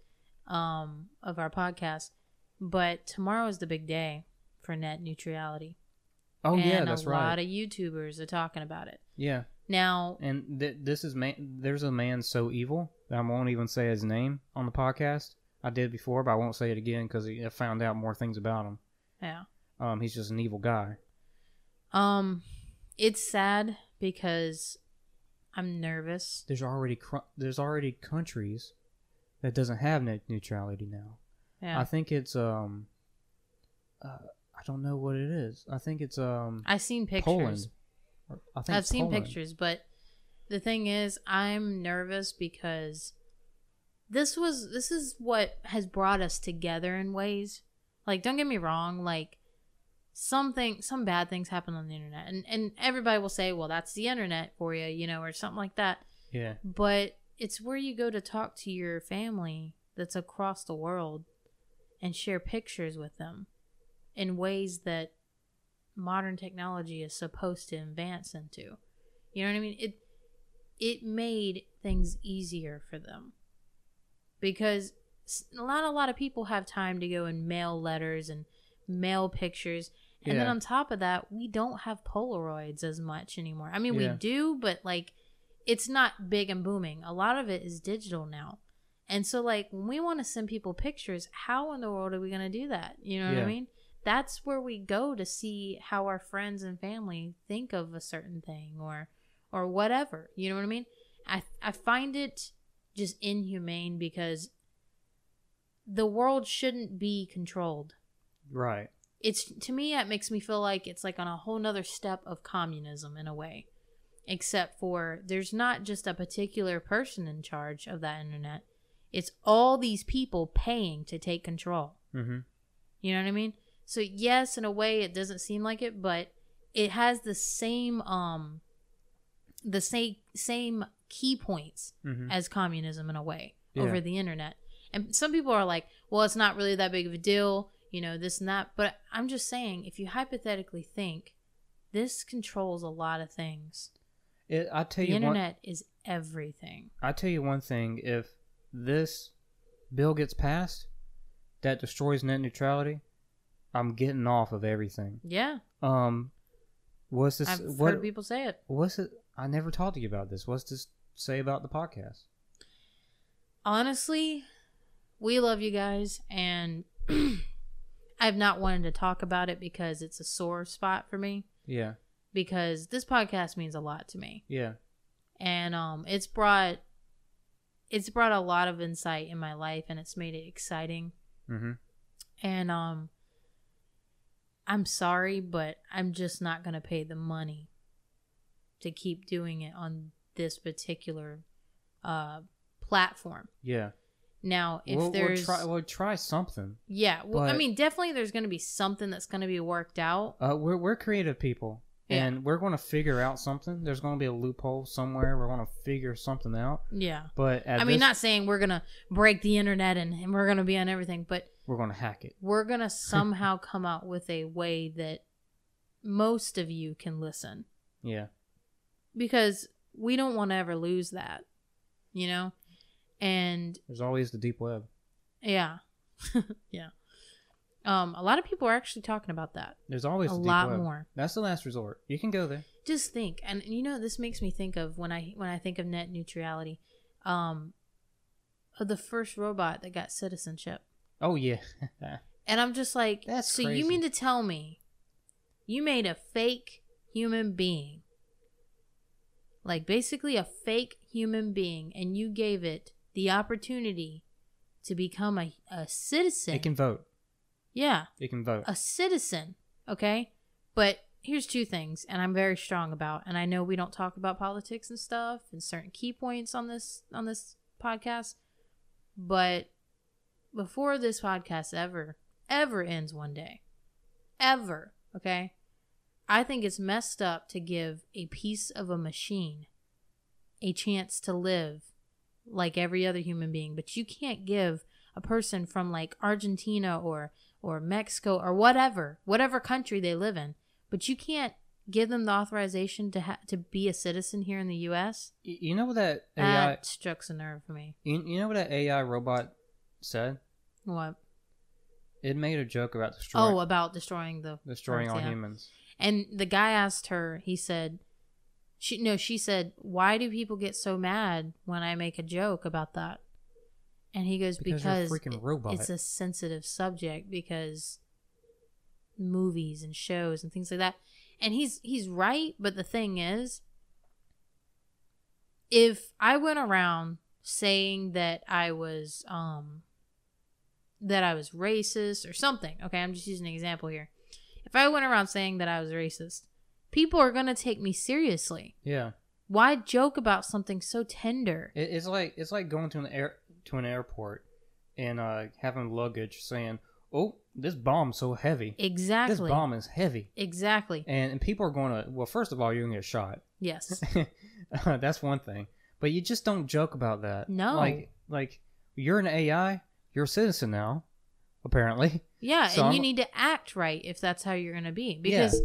um, of our podcast. But tomorrow is the big day for net neutrality. Oh and yeah, that's a right. lot of YouTubers are talking about it Yeah, now. and th- this is man. There's a man so evil that I won't even say his name on the podcast. I did before, but I won't say it again because I found out more things about him. Yeah. Um, he's just an evil guy. Um, it's sad because I'm nervous. There's already cr- there's already countries that doesn't have net neutrality now. Yeah. I think it's um, uh, I don't know what it is. I think it's um I've seen pictures. Poland. I think I've seen Poland. pictures, but the thing is, I'm nervous because this was this is what has brought us together in ways. Like, don't get me wrong, like something some bad things happen on the internet, and and everybody will say, well, that's the internet for you, you know, or something like that. Yeah, But it's where you go to talk to your family that's across the world and share pictures with them in ways that modern technology is supposed to advance into. You know what I mean? It it made things easier for them because not a lot of people have time to go and mail letters and mail pictures. And then on top of that, we don't have Polaroids as much anymore. I mean, we do, but like it's not big and booming. A lot of it is digital now. And so like when we want to send people pictures, how in the world are we going to do that? You know what I mean? That's where we go to see how our friends and family think of a certain thing or or whatever. You know what I mean? I I find it just inhumane because the world shouldn't be controlled. right. It's to me it makes me feel like it's like on a whole nother step of communism in a way. Except for there's not just a particular person in charge of that internet. It's all these people paying to take control. Mm-hmm. You know what I mean? So yes, in a way it doesn't seem like it, but it has the same um the same same key points Mm-hmm. as communism in a way Yeah. over the internet. And some people are like, well, it's not really that big of a deal, you know, this and that. But I'm just saying, if you hypothetically think, this controls a lot of things. It, I tell The you one. internet is everything. I tell you one thing. If this bill gets passed that destroys net neutrality, I'm getting off of everything. Yeah, Um, what's this? I've what, heard people say it. What's it? I never talked to you about this. What's this say about the podcast? honestly, we love you guys, and [CLEARS THROAT] I've not wanted to talk about it because it's a sore spot for me. Yeah, Because this podcast means a lot to me, yeah, and um, it's brought it's brought a lot of insight in my life, and it's made it exciting. mm-hmm. And um, I'm sorry, but I'm just not gonna pay the money to keep doing it on this particular uh platform. yeah. Now, if we'll, there's we'll try, we'll try something. Yeah, well, I mean, definitely there's going to be something that's going to be worked out. Uh, we're we're creative people, Yeah. and we're going to figure out something. There's going to be a loophole somewhere. We're going to figure something out. Yeah. But at I mean, this- not saying we're going to break the internet and, and we're going to be on everything, but we're going to hack it. we're going [LAUGHS] to somehow come out with a way that most of you can listen Yeah, because we don't want to ever lose that, you know? And there's always the deep web. yeah. [LAUGHS] yeah. Um, a lot of people are actually talking about that. There's always A lot web. more. That's the last resort. You can go there. just think and you know this makes me think of when i when i think of net neutrality um of the first robot that got citizenship Oh yeah, [LAUGHS] and i'm just like That's so crazy. you mean to tell me you made a fake human being like basically a fake human being and you gave it the opportunity to become a, a citizen it can vote. yeah It can vote. a citizen, okay? But here's two things, and I'm very strong about, and I know we don't talk about politics and stuff and certain key points on this on this podcast, but before this podcast ever ever ends one day, ever, okay? I think it's messed up to give a piece of a machine a chance to live like every other human being, but you can't give a person from like Argentina or or Mexico or whatever, whatever country they live in, but you can't give them the authorization to ha- to be a citizen here in the U.S. You know what that AI? That struck a nerve for me. You, you know what that AI robot said? What? It made a joke about destroying Oh, about destroying the destroying all yeah. humans. And the guy asked her. He said, "She no." She said, "Why do people get so mad when I make a joke about that?" And he goes, Because "Because, freaking robot." it's a sensitive subject because movies and shows and things like that." And he's he's right, but the thing is, if I went around saying that I was um that I was racist or something, okay, I'm just using an example here. If I went around saying that I was racist, people are going to take me seriously. Yeah, Why joke about something so tender? it, it's like it's like going to an air to an airport and uh, having luggage saying, "Oh, this bomb's so heavy. Exactly. This bomb is heavy," Exactly. and and people are going to. Well, first of all, you're gonna get shot. Yes. [LAUGHS] That's one thing. But you just don't joke about that. No. Like like you're an AI. You're a citizen now, apparently. Yeah, [LAUGHS] So and you I'm- need to act right if that's how you're going to be. Because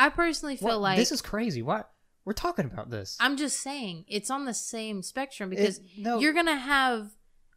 I personally feel What- like this is crazy. What we're talking about this? I'm just saying it's on the same spectrum because It- no, you're going to have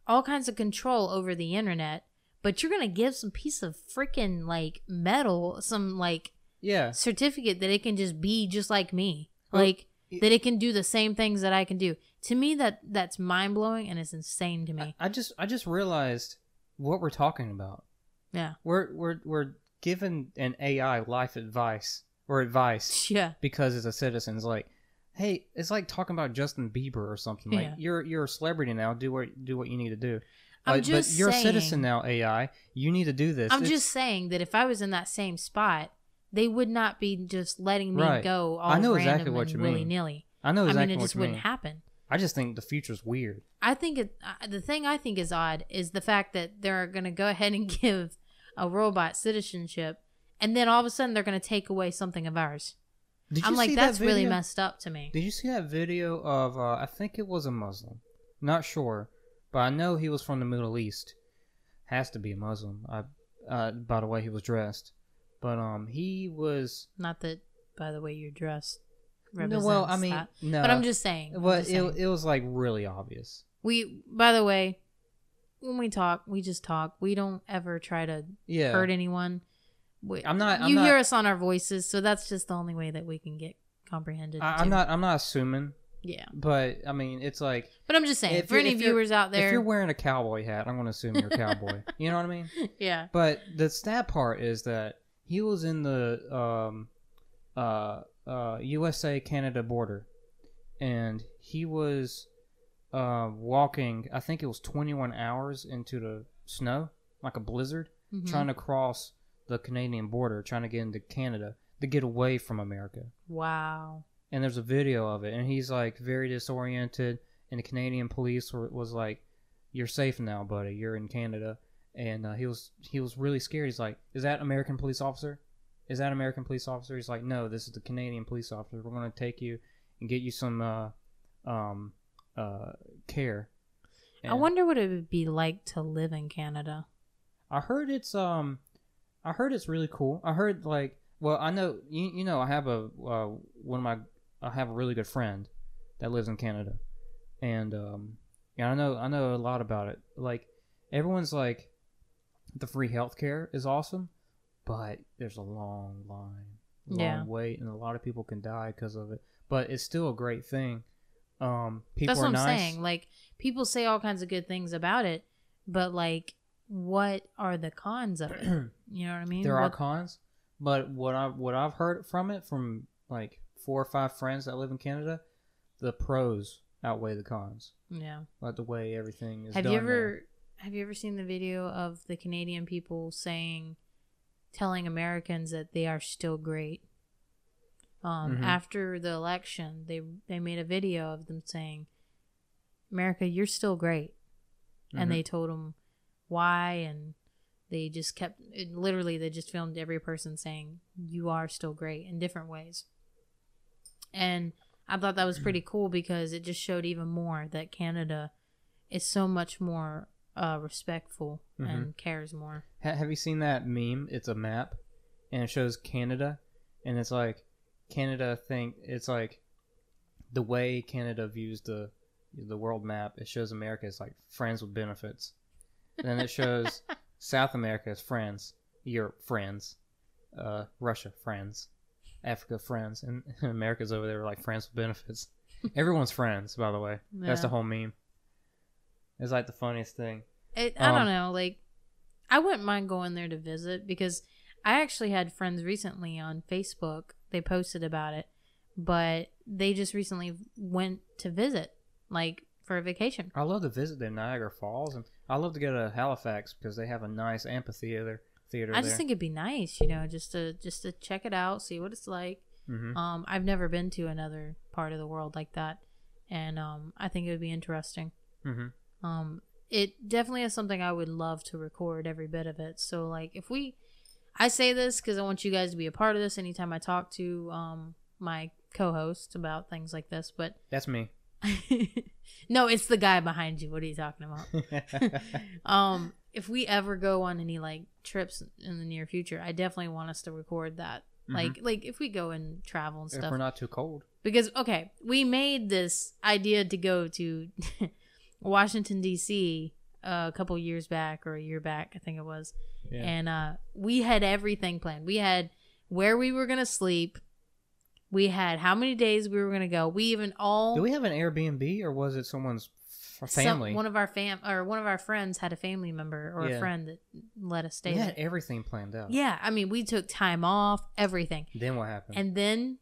all kinds of control over the internet, but you're going to give some piece of freaking like metal, some like yeah. certificate that it can just be just like me. Well, Like y- that it can do the same things that I can do. To me that that's mind-blowing and it's insane to me. I just I just realized what we're talking about. Yeah. We're we're we're giving an AI life advice or advice [LAUGHS] Yeah. because it's a citizen. It's like, hey, it's like talking about Justin Bieber or something. Like Yeah. you're you're a celebrity now. Do what do what you need to do. I'm Uh, just but you're saying- a citizen now, AI. You need to do this. I'm It's- just saying that if I was in that same spot, they would not be just letting me Right. go all I know random exactly what you mean. nilly. I know exactly I mean, it just wouldn't mean. happen. I just think the future's weird. I think it, uh, the thing I think is odd is the fact that they're going to go ahead and [LAUGHS] give a robot citizenship, and then all of a sudden they're going to take away something of ours. Did you I'm like, that's that really messed up to me. Did you see that video of? Uh, I think it was a Muslim. Not sure, but I know he was from the Middle East. Has to be a Muslim. I, uh, by the way he was dressed, but um, he was. Not that, by the way, you're dressed. No, well, I mean, that. no. but I'm just saying. But just it, saying. it was like really obvious. we, by the way, when we talk, we just talk. We don't ever try to Yeah. hurt anyone. We, I'm not- I'm you not- hear us on our voices, so that's just the only way that we can get comprehended. I, I'm not. I'm not assuming, Yeah, but I mean, it's like but I'm just saying for any viewers out there, if you're wearing a cowboy hat, I'm going to assume you're a cowboy. [LAUGHS] you know what I mean? yeah, But the sad part is that he was in the um, uh, uh, USA Canada border, and he was uh, walking. I think it was 21 hours into the snow, like a blizzard, Mhm. trying to cross the Canadian border, trying to get into Canada to get away from America. wow, And there's a video of it, and he's like very disoriented, and the Canadian police were, was like, "You're safe now, buddy. You're in Canada." And uh, he was he was really scared. He's like, "Is that American police officer? Is that American police officer?" He's like, "No, this is the Canadian police officer. We're going to take you and get you some uh, um, uh, care." I wonder what it would be like to live in Canada. I heard it's um, I heard it's really cool. I heard like, well, I know you you know I have a uh, one of my I have a really good friend that lives in Canada, and um, yeah, I know I know a lot about it. Like everyone's like, the free healthcare is awesome, but there's a long line, long Yeah. wait, and a lot of people can die because of it. But it's still a great thing. Um, people That's are what I'm nice. saying. Like people say all kinds of good things about it, but like, what are the cons of it? [CLEARS THROAT] You know what I mean? there are cons, but what I what I've heard from it from like four or five friends that live in Canada, the pros outweigh the cons. yeah. Like the way everything is. Have done you there. ever have you ever seen the video of the Canadian people saying, telling Americans that they are still great? Um, Mhm. after the election, they they made a video of them saying, "America, you're still great," and Mhm. they told them why, and they just kept it, literally they just filmed every person saying, "You are still great" in different ways, and I thought that was pretty [CLEARS THROAT] cool because it just showed even more that Canada is so much more uh, respectful Mhm. and cares more. Ha- have you seen that meme? It's a map, and it shows Canada, and it's like Canada think it's like the way Canada views the the world map. It shows America as like friends with benefits, and then it shows South America as friends, Europe friends, uh, Russia friends, Africa friends, [LAUGHS] and America's over there like friends with benefits. Everyone's friends, by the way. That's the whole meme. It's like the funniest thing. It, I Um, don't know. Like, I wouldn't mind going there to visit because I actually had friends recently on Facebook. They posted about it, but they just recently went to visit, like for a vacation. I love to visit the Niagara Falls, and I love to go to Halifax because they have a nice amphitheater theater I there. just think it'd be nice, you know, just to just to check it out, see what it's like. hmm Um, I've never been to another part of the world like that, and um, I think it would be interesting. hmm Um, it definitely is something I would love to record every bit of it. So like, if we, I say this because I want you guys to be a part of this. Anytime I talk to um my co-host about things like this, but That's me. [LAUGHS] no, it's the guy behind you. What are you talking about? [LAUGHS] um, if we ever go on any like trips in the near future, I definitely want us to record that. Like, like if we go and travel and if stuff, we're not too cold. because okay, we made this idea to go to [LAUGHS] Washington D.C. a couple years back or a year back, I think it was, Yeah. and uh, we had everything planned. We had where we were gonna sleep. We had how many days we were gonna go. We even all Do we have an Airbnb or was it someone's f- some- family? one of our fam or one of our friends had a family member or Yeah. a friend that let us stay we there. had everything planned out. Yeah, I mean, we took time off, everything. Then what happened? And then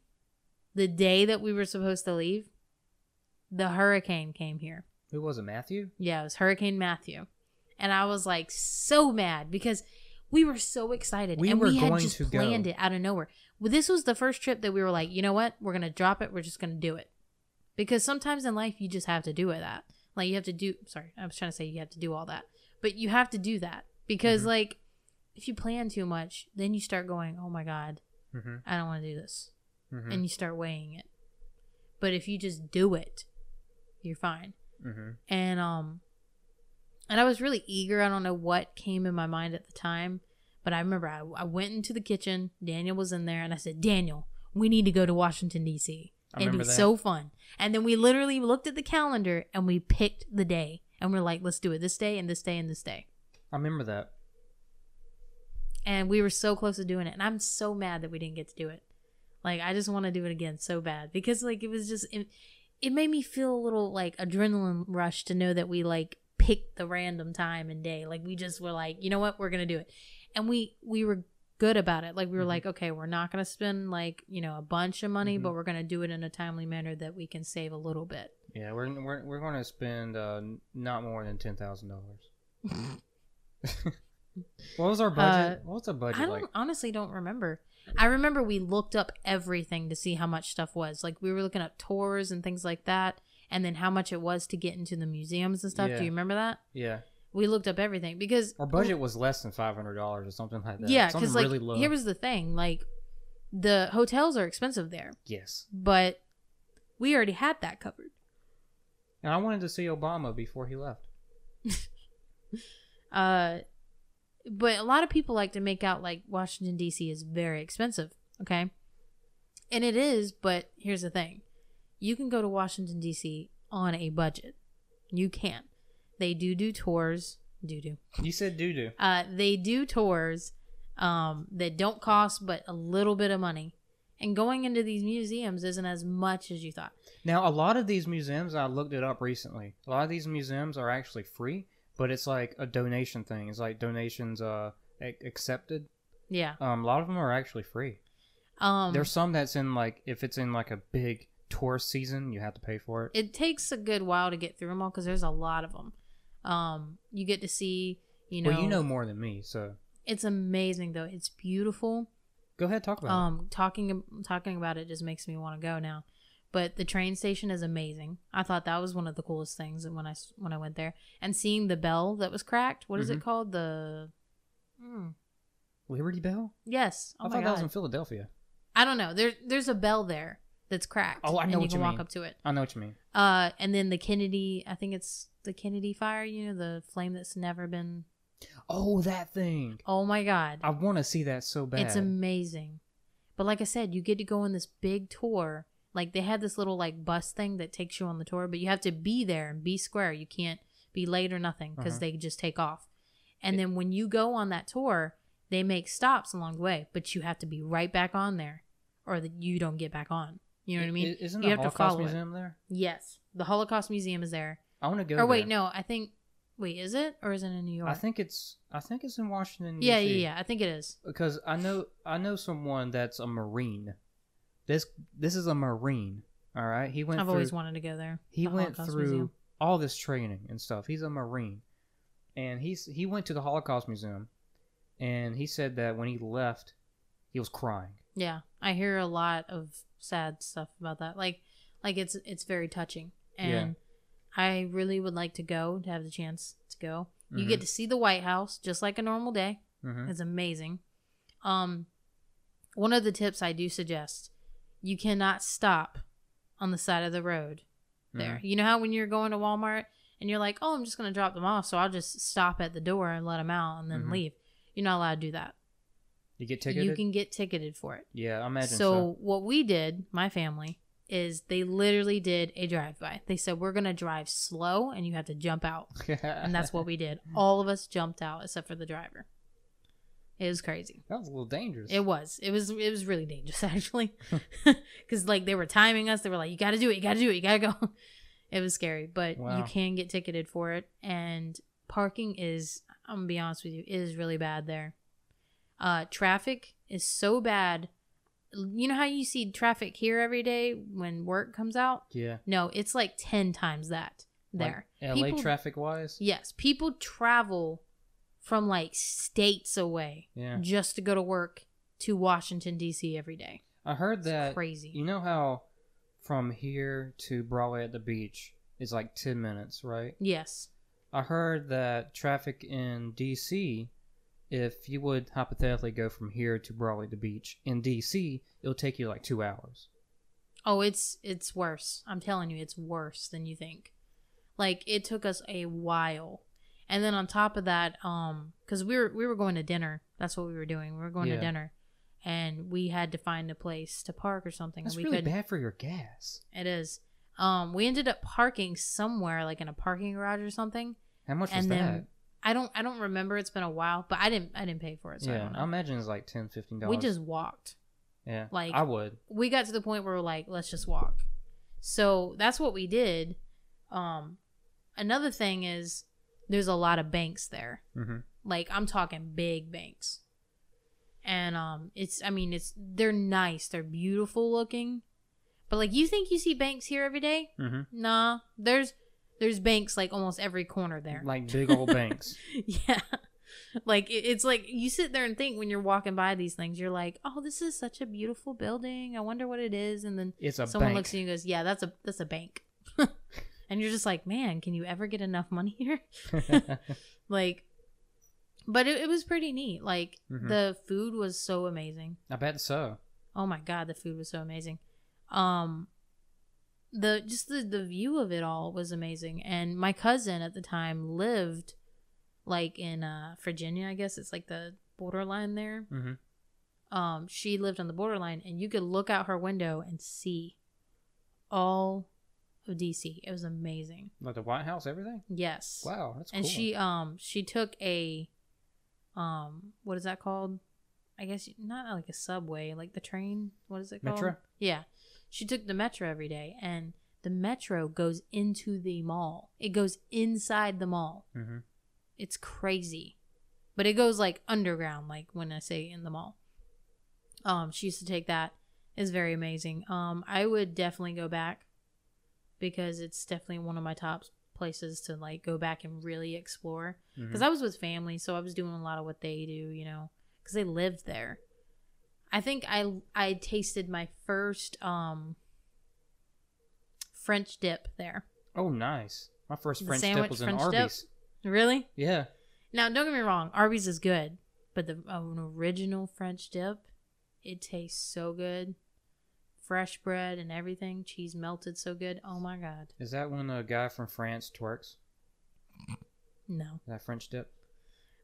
the day that we were supposed to leave, the hurricane came here. Who was it? Matthew? Yeah, it was Hurricane Matthew. And I was like so mad because we were so excited We and were we had going just to go. planned it out of nowhere. Well, this was the first trip that we were like, you know what? We're going to drop it. We're just going to do it. Because sometimes in life you just have to do it that. Like you have to do sorry, I was trying to say you have to do all that. But you have to do that because Mhm. like if you plan too much, then you start going, "Oh my god, Mm-hmm. I don't want to do this." Mm-hmm. and you start weighing it. But if you just do it, you're fine. mm-hmm. And um and I was really eager. I don't know what came in my mind at the time, but I remember I, I went into the kitchen. Daniel was in there, and I said, "Daniel, we need to go to Washington D.C. It'd be that. so fun." And then we literally looked at the calendar and we picked the day, and we're like, "Let's do it this day and this day and this day." I remember that. And we were so close to doing it, and I'm so mad that we didn't get to do it. Like I just want to do it again so bad because like it was just it, it made me feel a little like adrenaline rush to know that we like picked the random time and day. Like we just were like, you know what, we're gonna do it, and we we were good about it. Like we were Mhm. like, okay, we're not gonna spend like you know a bunch of money, Mhm. but we're gonna do it in a timely manner that we can save a little bit. Yeah, we're we're we're going to spend uh, not more than ten thousand dollars. [LAUGHS] what was our budget? Uh, what was our budget I don't like? honestly don't remember. I remember we looked up everything to see how much stuff was. Like we were looking up tours and things like that, and then how much it was to get into the museums and stuff. Yeah. Do you remember that? Yeah, We looked up everything because our budget was less than five hundred dollars or something like that. Yeah, because like really low. here was the thing: like the hotels are expensive there, yes, but we already had that covered. and I wanted to see Obama before he left. [LAUGHS] Uh, but a lot of people like to make out like Washington D.C. is very expensive. Okay, and it is. But here's the thing: you can go to Washington D.C. on a budget. You can. They do do tours. Do do. You said do do. Uh, they do tours um, that don't cost but a little bit of money. And going into these museums isn't as much as you thought. Now, a lot of these museums, I looked it up recently. A lot of these museums are actually free, but it's like a donation thing. It's like donations uh accepted. Yeah. Um, a lot of them are actually free. Um, There's some that's in like if it's in like a big tourist season, you have to pay for it. it takes a good while to get through them all because there's a lot of them. Um, you get to see, you know, well, you know more than me, so it's amazing though. It's beautiful. go ahead talk about Um, talking talking about it just makes me want to go now. But the train station is amazing. I thought that was one of the coolest things when I when I went there and seeing the bell that was cracked. What is Mhm. it called? The Hmm. Liberty Bell. yes. Oh I thought that was in Philadelphia. I don't know. There's there's a bell there that's cracked. Oh, I know and you what can you walk mean. up to it. I know what you mean. Uh, and then the Kennedy. I think it's the Kennedy fire. You know, the flame that's never been. Oh, that thing. Oh my god. I want to see that so bad. It's amazing. But like I said, you get to go on this big tour. Like they had this little like bus thing that takes you on the tour, but you have to be there and be square. You can't be late or nothing because Uh-huh. they just take off. And then when you go on that tour, they make stops along the way, but you have to be right back on there, or that you don't get back on. You know what I mean? Isn't you the have to Holocaust follow it. Museum there? Yes, the Holocaust Museum is there. I want to go. or wait, there. no, I think. Wait, is it or is it in New York? I think it's. I think it's in Washington. Yeah, DC. yeah, yeah. I think it is. because I know I know someone that's a marine. This this is a marine. All right, he went. I've through, always wanted to go there. He the went Holocaust through Museum. all this training and stuff. He's a marine, and he's he went to the Holocaust Museum, and he said that when he left, he was crying. Yeah, I hear a lot of sad stuff about that. Like, like it's it's very touching, and I really would like to go to have the chance to go. You Mhm. get to see the White House just like a normal day. hmm It's amazing. Um, one of the tips I do suggest: you cannot stop on the side of the road. There, Mm-hmm. you know how when you're going to Walmart and you're like, "Oh, I'm just gonna drop them off," so I'll just stop at the door and let them out and then Mhm. leave. You're not allowed to do that. You get ticketed. You can get ticketed for it. yeah, I imagine So, what we did, my family, is they literally did a drive by. They said we're gonna drive slow and you have to jump out, so. [LAUGHS] and that's what we did. All of us jumped out except for the driver. It was crazy. That was a little dangerous. It was. It was. It was really dangerous [LAUGHS] actually, [LAUGHS] because like they were timing us. They were like, "You got to do it. You got to do it. You got to go." It was scary, but you can get ticketed for it, and parking is. I'm gonna be honest with you, it is really bad there. Uh, traffic is so bad. You know how you see traffic here every day when work comes out? yeah. No, it's like ten times that there. Like LA People- traffic wise. Yes, people travel from like states away Yeah. just to go to work to Washington D.C. every day. I heard It's that. crazy. You know how from here to Broadway at the beach is like ten minutes, right? yes. I heard that traffic in DC, if you would hypothetically go from here to Broadway to beach in DC, it'll take you like two hours. Oh, it's it's worse. I'm telling you, it's worse than you think. Like it took us a while. And then on top of that, um, because we were we were going to dinner. That's what we were doing. We were going Yeah. to dinner, and we had to find a place to park or something. That's we really bad for your gas. It is. Um, we ended up parking somewhere, like in a parking garage or something. How much was and that? I don't I don't remember. It's been a while, but I didn't I didn't pay for it. So I yeah, don't I imagine it's like 10 dollars. we just walked. yeah, like- I would. we got to the point where we're like, let's just walk. So that's what we did. Um, another thing is there's a lot of banks there. hmm Like I'm talking big banks. And um it's I mean it's they're nice, they're beautiful looking. But like you think you see banks here every day? Mm-hmm. Nah. There's there's banks like almost every corner there. Like big old banks. [LAUGHS] yeah. Like it- it's like you sit there and think when you're walking by these things, you're like, "Oh, this is such a beautiful building. I wonder what it is." And then It's a someone bank. looks at you and goes, "Yeah, that's a that's a bank." [LAUGHS] and you're just like, "Man, can you ever get enough money here?" [LAUGHS] like, but it, it was pretty neat. Like Mhm. the food was so amazing. I bet so. Oh my god, the food was so amazing. Um, the just the the view of it all was amazing. And my cousin at the time lived like in uh Virginia, I guess it's like the borderline there. hmm um, she lived on the borderline, and you could look out her window and see all of DC. It was amazing. Like the White House, everything. Yes. Wow, that's cool. And cool. she um she took a um what is that called? I guess not like a subway, like the train. What is it called? Metro? Yeah. She took the metro every day, and the metro goes into the mall. It goes inside the mall. hmm It's crazy. But it goes like underground, like when I say in the mall. Um, she used to take that. It's very amazing. Um, I would definitely go back because it's definitely one of my top places to like go back and really explore. Because I was with family, so I was doing a lot of what they do, you know, because they lived there. I think I I tasted my first um French dip there. Oh, nice. My first The French sandwich dip was in French dip? Arby's. Really? Yeah. Now, don't get me wrong, Arby's is good, but the an original French dip, it tastes so good. Fresh bread and everything, cheese melted so good. Oh my god. Is that when a guy from France twerks? No. That French dip?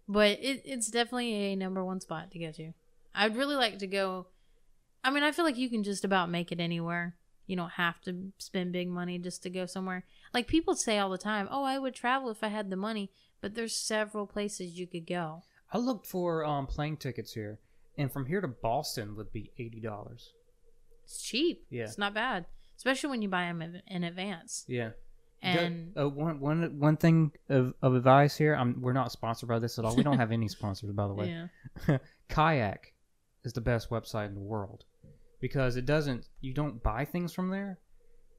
But it, it's definitely a number one spot to go to. I'd really like to go. I mean, I feel like you can just about make it anywhere. You don't have to spend big money just to go somewhere. Like people say all the time, "Oh, I would travel if I had the money," but there's several places you could go. I looked for um, plane tickets here, and from here to Boston would be eighty dollars. It's cheap. Yeah. it's not bad, especially when you buy them in, advance. Yeah. And uh, one, one, one thing of, of advice here. I'm, we're not sponsored by this at all. We don't have any sponsors, by the way. [LAUGHS] yeah, [LAUGHS] Kayak is the best website in the world because it doesn't. You don't buy things from there.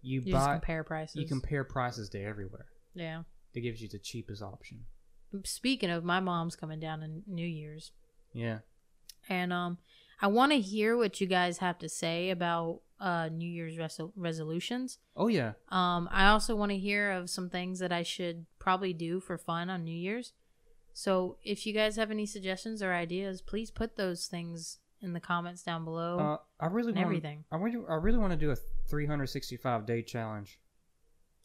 You, you buy. compare prices. You compare prices to everywhere. Yeah. It gives you the cheapest option. Speaking of, my mom's coming down in New Year's. Yeah. and um i want to hear what you guys have to say about uh new year's resol- resolutions Oh yeah. um i also want to hear of some things that i should probably do for fun on new year's so if you guys have any suggestions or ideas please put those things in the comments down below Uh, I really want. everything I really, I really want to do a 365 day challenge.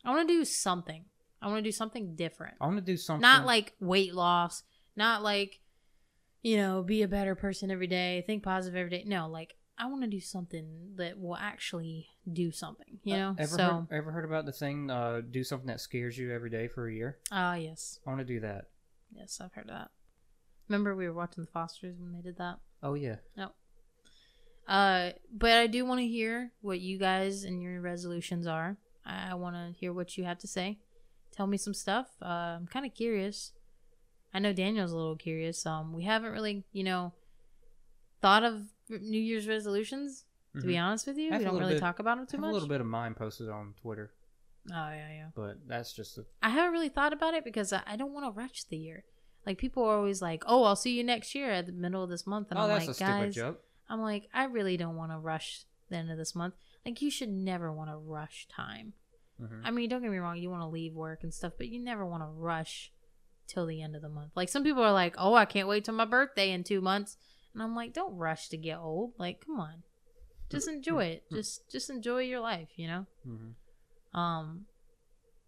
i want to do something i want to do something different I want to do something. not like weight loss not like you know be a better person every day think positive every day no like i want to do something that will actually do something you Uh, know ever so heard, ever heard about the thing? Uh, do something that scares you every day for a year. ah yes I want to do that. yes i've heard of that remember we were watching the fosters when they did that Oh yeah. No. uh but i do want to hear what you guys and your resolutions are. I, I want to hear what you have to say. Tell me some stuff. Uh, i'm kind of curious. I know daniel's a little curious. Um we haven't really you know thought of new year's resolutions to be Mhm. honest with you. We don't really bit- talk about them too have much a little bit of mine posted on Twitter, oh yeah yeah. But that's just a, i haven't really thought about it because i, I don't want to rush the year like people are always like oh i'll see you next year at the middle of this month and oh, i'm like guys. I'm like, I really don't want to rush the end of this month. Like, you should never want to rush time. Mhm. I mean, don't get me wrong, you want to leave work and stuff, but you never want to rush till the end of the month. Like, some people are like, oh, I can't wait till my birthday in two months. And I'm like, don't rush to get old. Like, come on. Just enjoy it. Just just enjoy your life, you know? Mhm. Um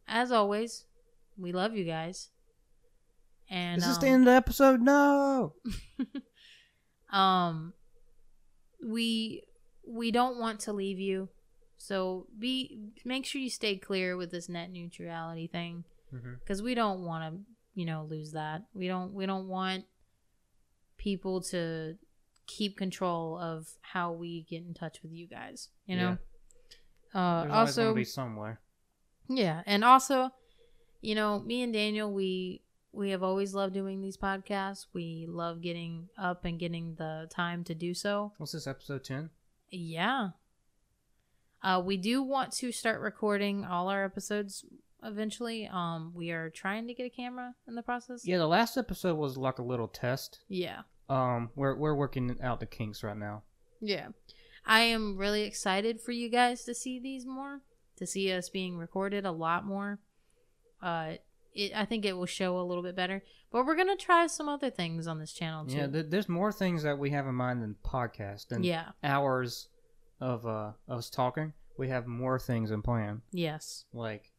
as always, we love you guys. And Is this um, the end of the episode? No. [LAUGHS] um we we don't want to leave you so be make sure you stay clear with this net neutrality thing Mm-hmm. because we don't want to you know lose that we don't we don't want people to keep control of how we get in touch with you guys you know uh There's also be somewhere. yeah, and also, you know, me and Daniel, we we have always loved doing these podcasts. We love getting up and getting the time to do so. What's this episode ten? Yeah. Uh, we do want to start recording all our episodes eventually. Um, we are trying to get a camera in the process. Yeah, the last episode was like a little test. Yeah. Um, we're we're working out the kinks right now. Yeah. I am really excited for you guys to see these more, to see us being recorded a lot more. Uh, it, I think it will show a little bit better. But we're gonna try some other things on this channel too. Yeah, th- there's more things that we have in mind than podcast and yeah. hours of uh us talking. We have more things in plan. Yes. Like,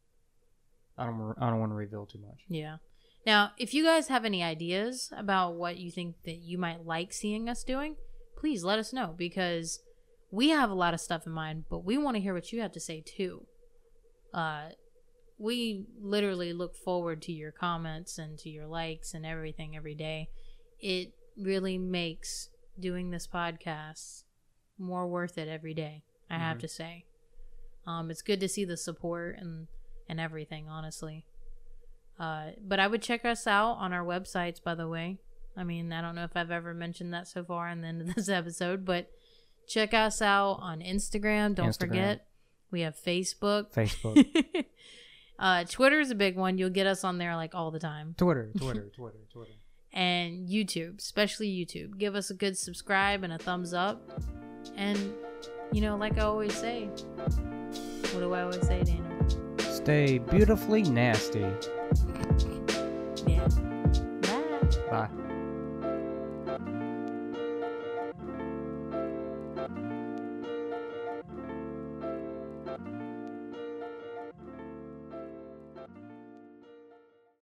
I don't I don't want to reveal too much. Yeah. Now, if you guys have any ideas about what you think that you might like seeing us doing, please let us know because we have a lot of stuff in mind, but we want to hear what you have to say too. Uh, we literally look forward to your comments and to your likes and everything every day. It really makes doing this podcast more worth it every day. I have Mhm. to say, um, it's good to see the support and and everything. Honestly, uh, but I would check us out on our websites. By the way, I mean I don't know if I've ever mentioned that so far in the end of [LAUGHS] this episode, but check us out on Instagram. Don't Instagram. forget we have Facebook. Facebook, [LAUGHS] uh, Twitter is a big one. You'll get us on there like all the time. Twitter, [LAUGHS] Twitter, Twitter, Twitter. And YouTube, especially YouTube. Give us a good subscribe and a thumbs up. And, you know, like I always say, what do I always say, Daniel? Stay beautifully nasty. [LAUGHS] Yeah. Bye. Bye.